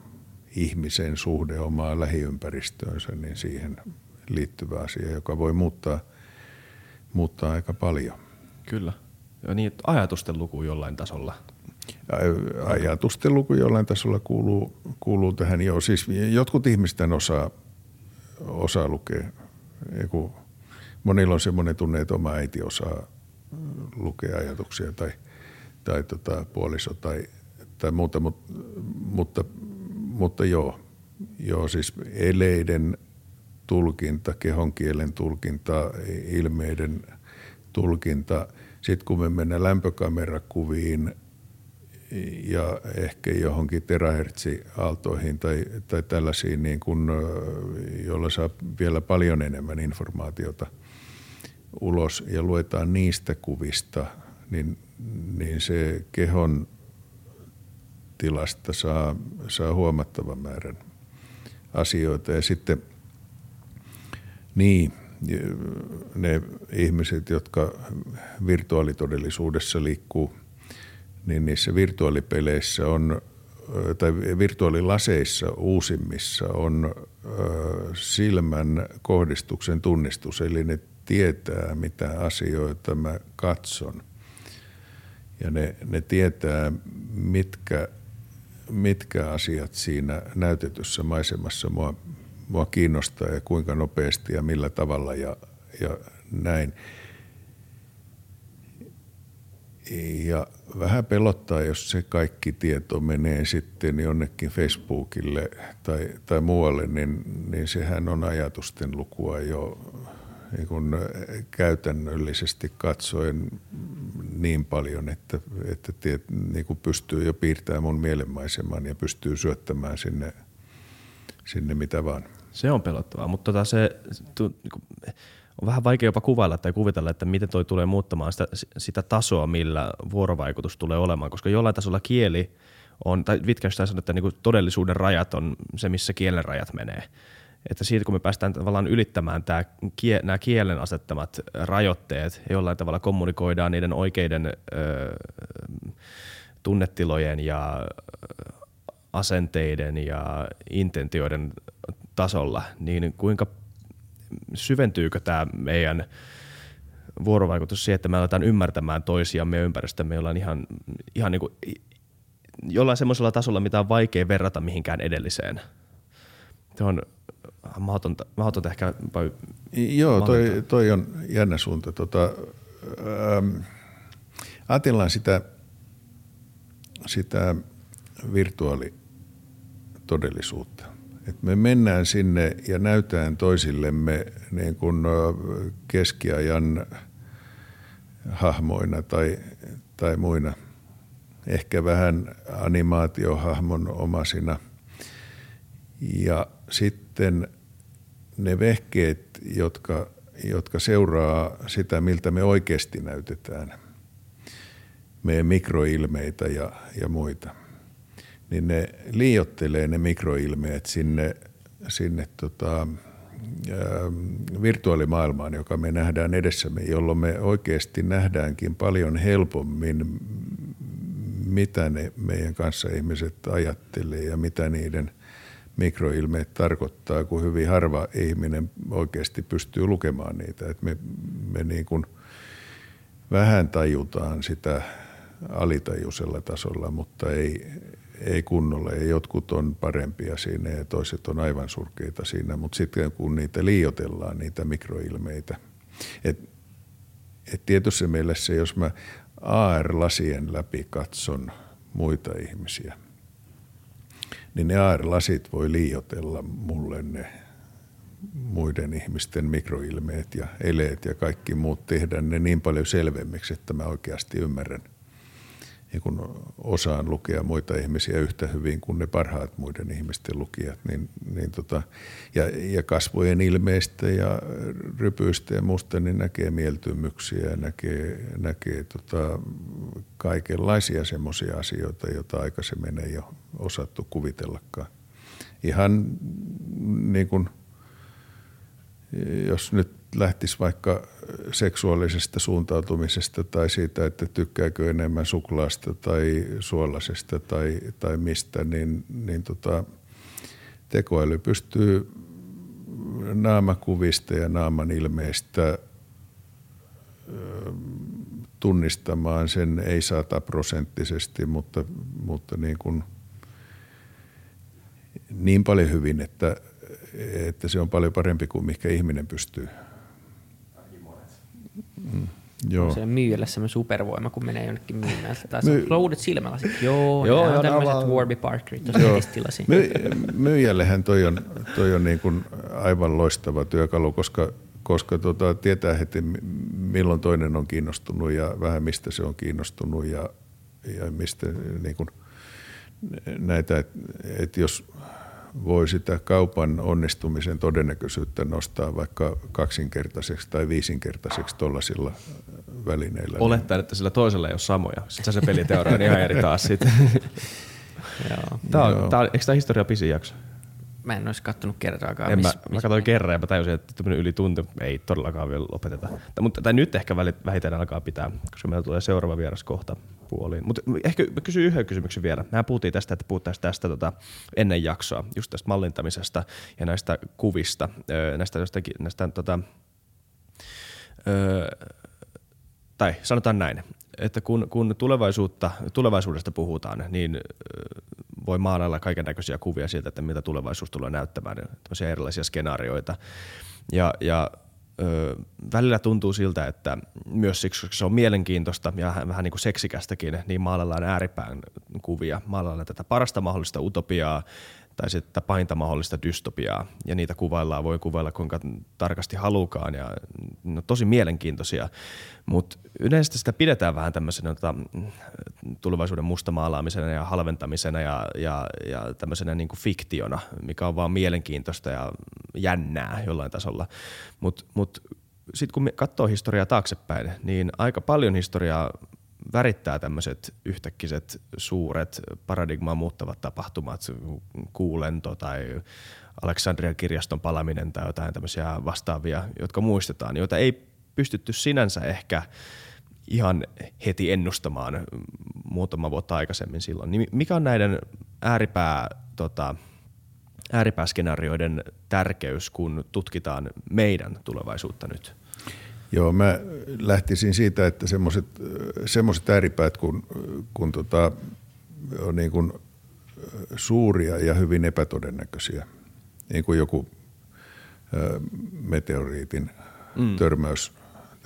ihmisen suhde omaan lähiympäristöönsä, niin siihen liittyvä asia, joka voi muuttaa, muuttaa aika paljon.
Kyllä. Ja niin, ajatusten luku jollain tasolla.
Ajatusten luku jollain tasolla kuuluu, kuuluu tähän jo. Siis jotkut ihmistä osaa, osaa lukea. Eiku, monilla on semmoinen tunne, että oma äiti osaa lukea ajatuksia tai, tai tota, puoliso tai, tai muuta, mutta, mutta, mutta joo, joo, siis eleiden tulkinta, kehonkielen tulkinta, ilmeiden tulkinta. Sitten kun me mennään lämpökamerakuviin ja ehkä johonkin terahertsi-aaltoihin tai, tai tällaisiin, niin kun, joilla saa vielä paljon enemmän informaatiota ulos ja luetaan niistä kuvista, niin, niin se kehon tilasta saa, saa huomattavan määrän asioita. Ja sitten niin, ne ihmiset, jotka virtuaalitodellisuudessa liikkuu, niin niissä virtuaalipeleissä on tai virtuaalilaseissa uusimmissa on silmän kohdistuksen tunnistus, eli ne tietää, mitä asioita mä katson. Ja ne, ne tietää, mitkä mitkä asiat siinä näytetyssä maisemassa mua, mua kiinnostaa ja kuinka nopeasti ja millä tavalla ja, ja näin. Ja vähän pelottaa, jos se kaikki tieto menee sitten jonnekin Facebookille tai, tai muualle, niin, niin sehän on ajatusten lukua jo niin kuin käytännöllisesti katsoen niin paljon, että, että tiet, niin kuin pystyy jo piirtämään mun mielenmaiseman ja pystyy syöttämään sinne, sinne mitä vaan.
Se on pelottavaa, mutta tota se, tu, niinku, on vähän vaikea jopa kuvailla tai kuvitella, että miten toi tulee muuttamaan sitä, sitä tasoa, millä vuorovaikutus tulee olemaan, koska jollain tasolla kieli on, tai Wittgenstein sanoo, että niin todellisuuden rajat on se, missä kielen rajat menee että siitä kun me päästään tavallaan ylittämään tämä, nämä kielen asettamat rajoitteet jollain tavalla kommunikoidaan niiden oikeiden ö, tunnetilojen ja asenteiden ja intentioiden tasolla, niin kuinka syventyykö tämä meidän vuorovaikutus siihen, että me aletaan ymmärtämään toisiamme ja ympäristömme jollain ihan, ihan niin kuin, jollain semmoisella tasolla, mitä on vaikea verrata mihinkään edelliseen. Se on mahdotonta, mahdotonta ehkä vai
Joo, toi, toi, on jännä suunta. Tota, ähm, ajatellaan sitä, sitä virtuaalitodellisuutta. Et me mennään sinne ja näytään toisillemme niin kuin keskiajan hahmoina tai, tai muina, ehkä vähän animaatiohahmon omasina. Ja sitten ne vehkeet, jotka, jotka seuraa sitä, miltä me oikeasti näytetään, meidän mikroilmeitä ja, ja muita, niin ne liiottelee ne mikroilmeet sinne, sinne tota, virtuaalimaailmaan, joka me nähdään edessämme, jolloin me oikeasti nähdäänkin paljon helpommin, mitä ne meidän kanssa ihmiset ajattelee ja mitä niiden mikroilmeet tarkoittaa, kun hyvin harva ihminen oikeasti pystyy lukemaan niitä. Et me me niin kuin vähän tajutaan sitä alitajuisella tasolla, mutta ei, ei kunnolla. Ja jotkut on parempia siinä ja toiset on aivan surkeita siinä, mutta sitten kun niitä liiotellaan, niitä mikroilmeitä. Et, et tietyssä mielessä, jos mä AR-lasien läpi katson muita ihmisiä – niin ne AR-lasit voi liiotella mulle ne muiden ihmisten mikroilmeet ja eleet ja kaikki muut tehdä ne niin paljon selvemmiksi, että mä oikeasti ymmärrän ja kun osaan lukea muita ihmisiä yhtä hyvin kuin ne parhaat muiden ihmisten lukijat, niin, niin tota, ja, ja kasvojen ilmeistä ja rypyistä ja musta, niin näkee mieltymyksiä ja näkee, näkee tota, kaikenlaisia semmoisia asioita, joita aikaisemmin ei ole osattu kuvitellakaan. Ihan niin kuin, jos nyt lähtisi vaikka seksuaalisesta suuntautumisesta tai siitä, että tykkääkö enemmän suklaasta tai suolasesta tai, tai mistä, niin, niin tota, tekoäly pystyy naamakuvista ja naaman ilmeistä tunnistamaan sen ei sataprosenttisesti, mutta, mutta niin, kuin niin paljon hyvin, että, että se on paljon parempi kuin mikä ihminen pystyy.
Mm. Joo. Se myyjälle semmoinen supervoima, kun menee jonnekin myymään. Tai My... sulla uudet silmälasit. Joo, joo, joo tämmöiset vaan... Warby Parkerit tuossa tilasin. My,
myyjällehän toi on, toi on niin kuin aivan loistava työkalu, koska, koska tota, tietää heti milloin toinen on kiinnostunut ja vähän mistä se on kiinnostunut ja, ja mistä niin kuin, näitä, että et jos voi sitä kaupan onnistumisen todennäköisyyttä nostaa vaikka kaksinkertaiseksi tai viisinkertaiseksi tuollaisilla välineillä.
Olettaen, että sillä toisella ei ole samoja. Sitten se peliteoria on ihan eri taas sitten. (laughs) Tämä on, tämä on, eikö tämä historia pisin jakso?
Mä en olisi kattonut kertaakaan.
En miss, mä, miss mä katsoin kerran ja mä tajusin, että yli tunti ei todellakaan vielä lopeteta. Tai, mutta, tai nyt ehkä vähitellen alkaa pitää, koska meillä tulee seuraava vieras kohta puoliin. Mutta ehkä mä kysyn yhden kysymyksen vielä. Mehän puhuttiin tästä, että puhuttaisiin tästä tota, ennen jaksoa, just tästä mallintamisesta ja näistä kuvista, näistä, jostakin, näistä tota, öö, tai sanotaan näin, että kun, kun tulevaisuutta, tulevaisuudesta puhutaan, niin voi maalailla kaiken näköisiä kuvia siitä, että mitä tulevaisuus tulee näyttämään, tämmöisiä erilaisia skenaarioita. Ja, ja ö, välillä tuntuu siltä, että myös siksi, koska se on mielenkiintoista ja vähän niin kuin seksikästäkin, niin maalaillaan ääripään kuvia, maalaillaan tätä parasta mahdollista utopiaa, tai sitten painta mahdollista dystopiaa, ja niitä kuvaillaan, voi kuvailla kuinka tarkasti halukaan, ja no, tosi mielenkiintoisia, mutta yleensä sitä pidetään vähän tämmöisenä tota, tulevaisuuden mustamaalaamisena ja halventamisena ja, ja, ja tämmöisenä niin kuin fiktiona, mikä on vaan mielenkiintoista ja jännää jollain tasolla, mutta mut, sitten kun katsoo historiaa taaksepäin, niin aika paljon historiaa värittää tämmöiset yhtäkkiset suuret paradigmaa muuttavat tapahtumat, kuulento tai Aleksandrian kirjaston palaminen tai jotain tämmöisiä vastaavia, jotka muistetaan, joita ei pystytty sinänsä ehkä ihan heti ennustamaan muutama vuotta aikaisemmin silloin. Niin mikä on näiden ääripää, tota, ääripääskenaarioiden tärkeys, kun tutkitaan meidän tulevaisuutta nyt?
Joo, mä lähtisin siitä, että semmoiset ääripäät, kun, kun tota, on niin kuin suuria ja hyvin epätodennäköisiä, niin kuin joku ö, meteoriitin mm. törmäys,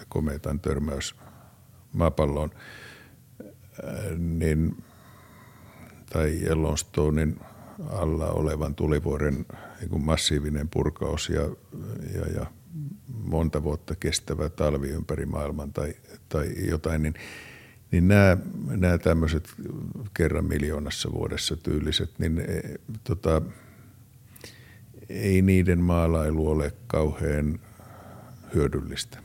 kometan törmäys maapalloon, niin, tai Yellowstonein alla olevan tulivuoren niin kuin massiivinen purkaus ja, ja, ja monta vuotta kestävä talvi ympäri maailman tai, tai jotain, niin, niin nämä, nämä tämmöiset kerran miljoonassa vuodessa tyyliset, niin e, tota, ei niiden maalailu ole kauhean hyödyllistä,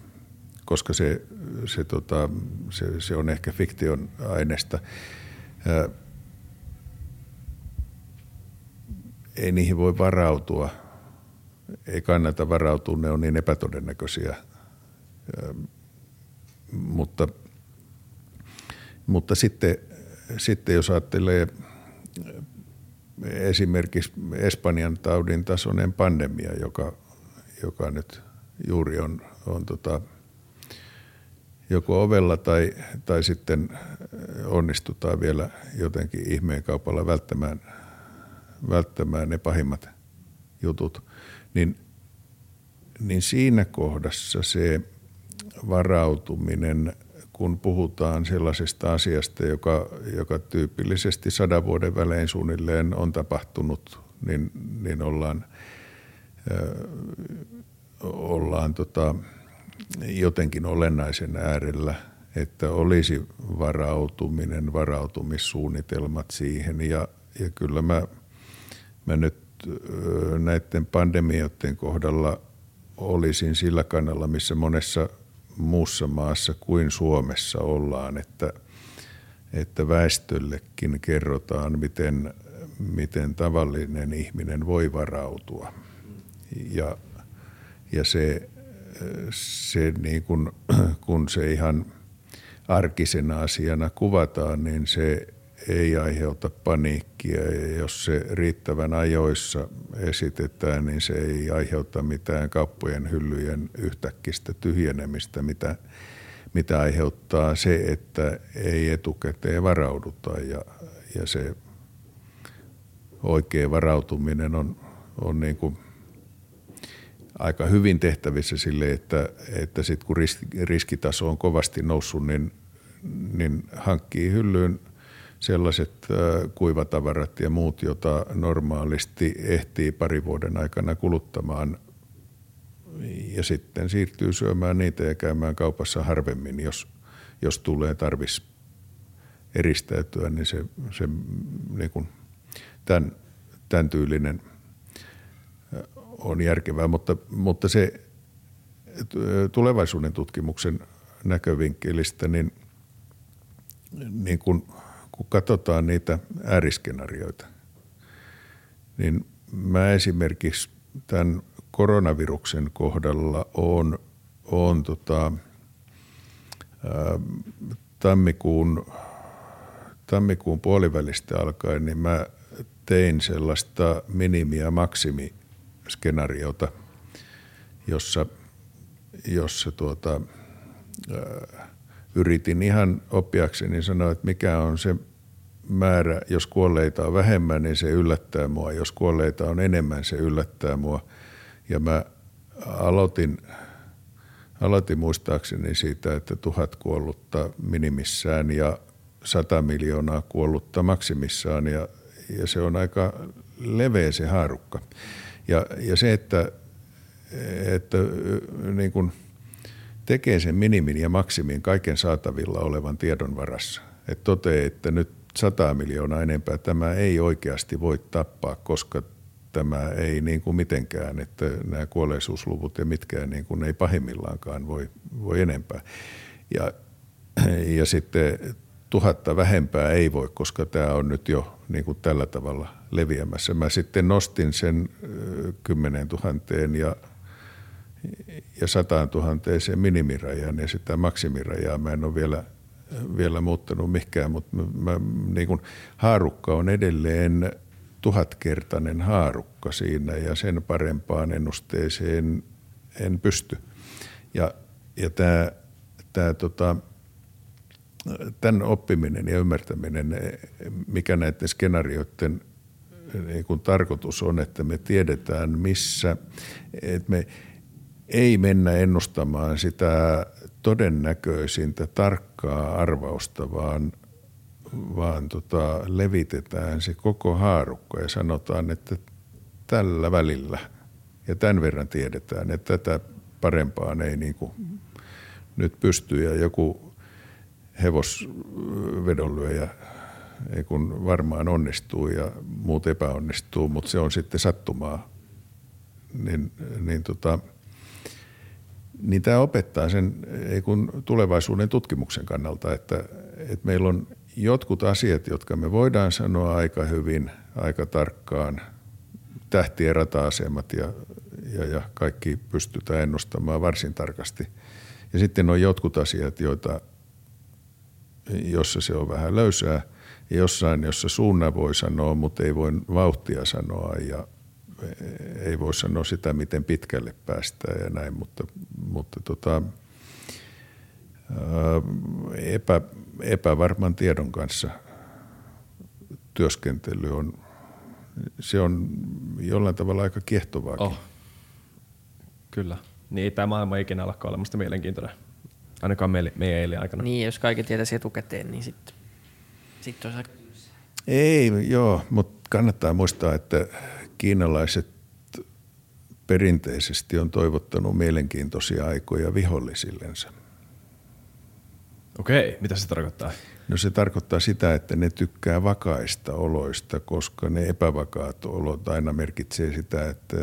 koska se, se, tota, se, se on ehkä fiktion aineesta. Ei niihin voi varautua – ei kannata varautua, ne on niin epätodennäköisiä. Mutta, mutta sitten, sitten jos ajattelee esimerkiksi Espanjan taudin tasoinen pandemia, joka, joka nyt juuri on, on tota, joko ovella tai, tai sitten onnistutaan vielä jotenkin ihmeen kaupalla välttämään, välttämään ne pahimmat jutut – niin, niin siinä kohdassa se varautuminen, kun puhutaan sellaisesta asiasta, joka, joka tyypillisesti sadan vuoden välein suunnilleen on tapahtunut, niin, niin ollaan, ö, ollaan tota, jotenkin olennaisen äärellä, että olisi varautuminen, varautumissuunnitelmat siihen. Ja, ja kyllä mä, mä nyt näiden pandemioiden kohdalla olisin sillä kannalla, missä monessa muussa maassa kuin Suomessa ollaan, että, että väestöllekin kerrotaan, miten, miten tavallinen ihminen voi varautua. Ja, ja se, se niin kun, kun se ihan arkisena asiana kuvataan, niin se ei aiheuta paniikkia. Ja jos se riittävän ajoissa esitetään, niin se ei aiheuta mitään kauppojen hyllyjen yhtäkkistä tyhjenemistä, mitä, mitä aiheuttaa se, että ei etukäteen varauduta. Ja, ja se oikea varautuminen on, on niin kuin aika hyvin tehtävissä sille, että, että sit kun riskitaso on kovasti noussut, niin, niin hankkii hyllyyn sellaiset kuivatavarat ja muut, jota normaalisti ehtii pari vuoden aikana kuluttamaan ja sitten siirtyy syömään niitä ja käymään kaupassa harvemmin, jos, jos tulee tarvis eristäytyä, niin se, se niin kuin tämän, tämän tyylinen on järkevää, mutta, mutta se tulevaisuuden tutkimuksen näkövinkkelistä, niin, niin kun, kun katsotaan niitä ääriskenaarioita, niin mä esimerkiksi tämän koronaviruksen kohdalla on, on tota, ää, tammikuun, tammikuun puolivälistä alkaen, niin mä tein sellaista minimi- ja maksimiskenaariota, jossa, jossa tuota, ää, yritin ihan oppiakseni sanoa, että mikä on se määrä, jos kuolleita on vähemmän, niin se yllättää mua. Jos kuolleita on enemmän, se yllättää mua. Ja mä aloitin, aloitin muistaakseni siitä, että tuhat kuollutta minimissään ja sata miljoonaa kuollutta maksimissaan ja, ja se on aika leveä se haarukka. Ja, ja se, että, että niin kuin tekee sen minimin ja maksimin kaiken saatavilla olevan tiedon varassa. Että toteaa, että nyt 100 miljoonaa enempää tämä ei oikeasti voi tappaa, koska tämä ei niin kuin mitenkään, että nämä kuolleisuusluvut ja mitkään niin kuin ei pahimmillaankaan voi, voi enempää. Ja, ja sitten tuhatta vähempää ei voi, koska tämä on nyt jo niin kuin tällä tavalla leviämässä. Mä sitten nostin sen kymmenen tuhanteen ja, ja sataan tuhanteeseen minimirajan ja sitä maksimirajaa mä en ole vielä, vielä muuttanut mikään, mutta mä, niin kuin, haarukka on edelleen tuhatkertainen haarukka siinä ja sen parempaan ennusteeseen en pysty. Ja, ja tämä, tämä tota, tämän oppiminen ja ymmärtäminen, mikä näiden skenaarioiden niin kuin tarkoitus on, että me tiedetään missä, että me ei mennä ennustamaan sitä todennäköisintä tarkkaa arvausta, vaan – vaan tota, levitetään se koko haarukka ja sanotaan, että tällä välillä ja tämän verran tiedetään, että tätä parempaan ei niin kuin nyt pysty ja joku hevosvedonlyöjä ei kun varmaan onnistuu ja muut epäonnistuu, mutta se on sitten sattumaa. Niin, niin, tota, niin tämä opettaa sen ei kun tulevaisuuden tutkimuksen kannalta, että, että meillä on jotkut asiat, jotka me voidaan sanoa aika hyvin, aika tarkkaan, tähtien rata-asemat ja, ja, ja kaikki pystytään ennustamaan varsin tarkasti. Ja sitten on jotkut asiat, joita, jossa se on vähän löysää jossain, jossa suunnan voi sanoa, mutta ei voi vauhtia sanoa ja ei voi sanoa sitä, miten pitkälle päästään ja näin, mutta, mutta tota, epä, epävarman tiedon kanssa työskentely on, se on jollain tavalla aika kiehtovaakin. Oh.
Kyllä. Niin ei tämä maailma ikinä alkaa olemasta mielenkiintoinen. Ainakaan meille, meidän eilen aikana.
Niin, jos kaikki tietäisi etukäteen, niin sitten sit olisi aika...
Ei, joo, mutta kannattaa muistaa, että kiinalaiset perinteisesti on toivottanut mielenkiintoisia aikoja vihollisillensa –
Okei, mitä se tarkoittaa?
No se tarkoittaa sitä, että ne tykkää vakaista oloista, koska ne epävakaat olot aina merkitsee sitä, että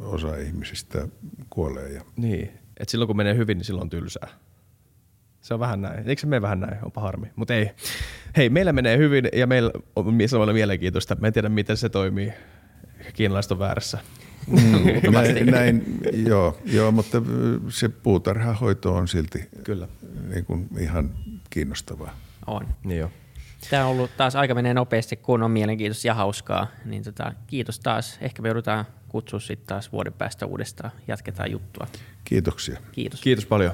osa ihmisistä kuolee. Ja...
Niin, että silloin kun menee hyvin, niin silloin on tylsää. Se on vähän näin. Eikö se mene vähän näin? Onpa harmi. Mutta ei. Hei, meillä menee hyvin ja meillä on samalla mielenkiintoista. Mä en tiedä, miten se toimii. Kiinalaiset on väärässä.
Mm, (laughs) näin, näin, joo, joo, mutta se puutarhahoito on silti Kyllä. Niin kuin ihan kiinnostavaa.
On.
Niin jo.
Tämä on ollut taas aika menee nopeasti, kun on mielenkiintoista ja hauskaa. Niin tota, kiitos taas. Ehkä me joudutaan kutsua sitten taas vuoden päästä uudestaan. Jatketaan juttua.
Kiitoksia.
Kiitos.
Kiitos paljon.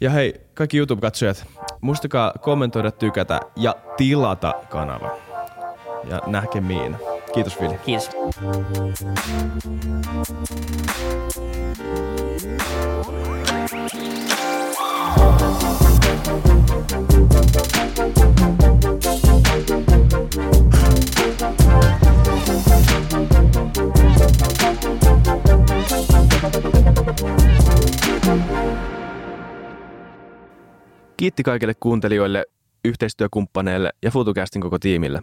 Ja hei, kaikki YouTube-katsojat, muistakaa kommentoida, tykätä ja tilata kanava. Ja näkemiin. Kiitos Vili.
Kiitos.
Kiitti kaikille kuuntelijoille, yhteistyökumppaneille ja FutuCastin koko tiimille.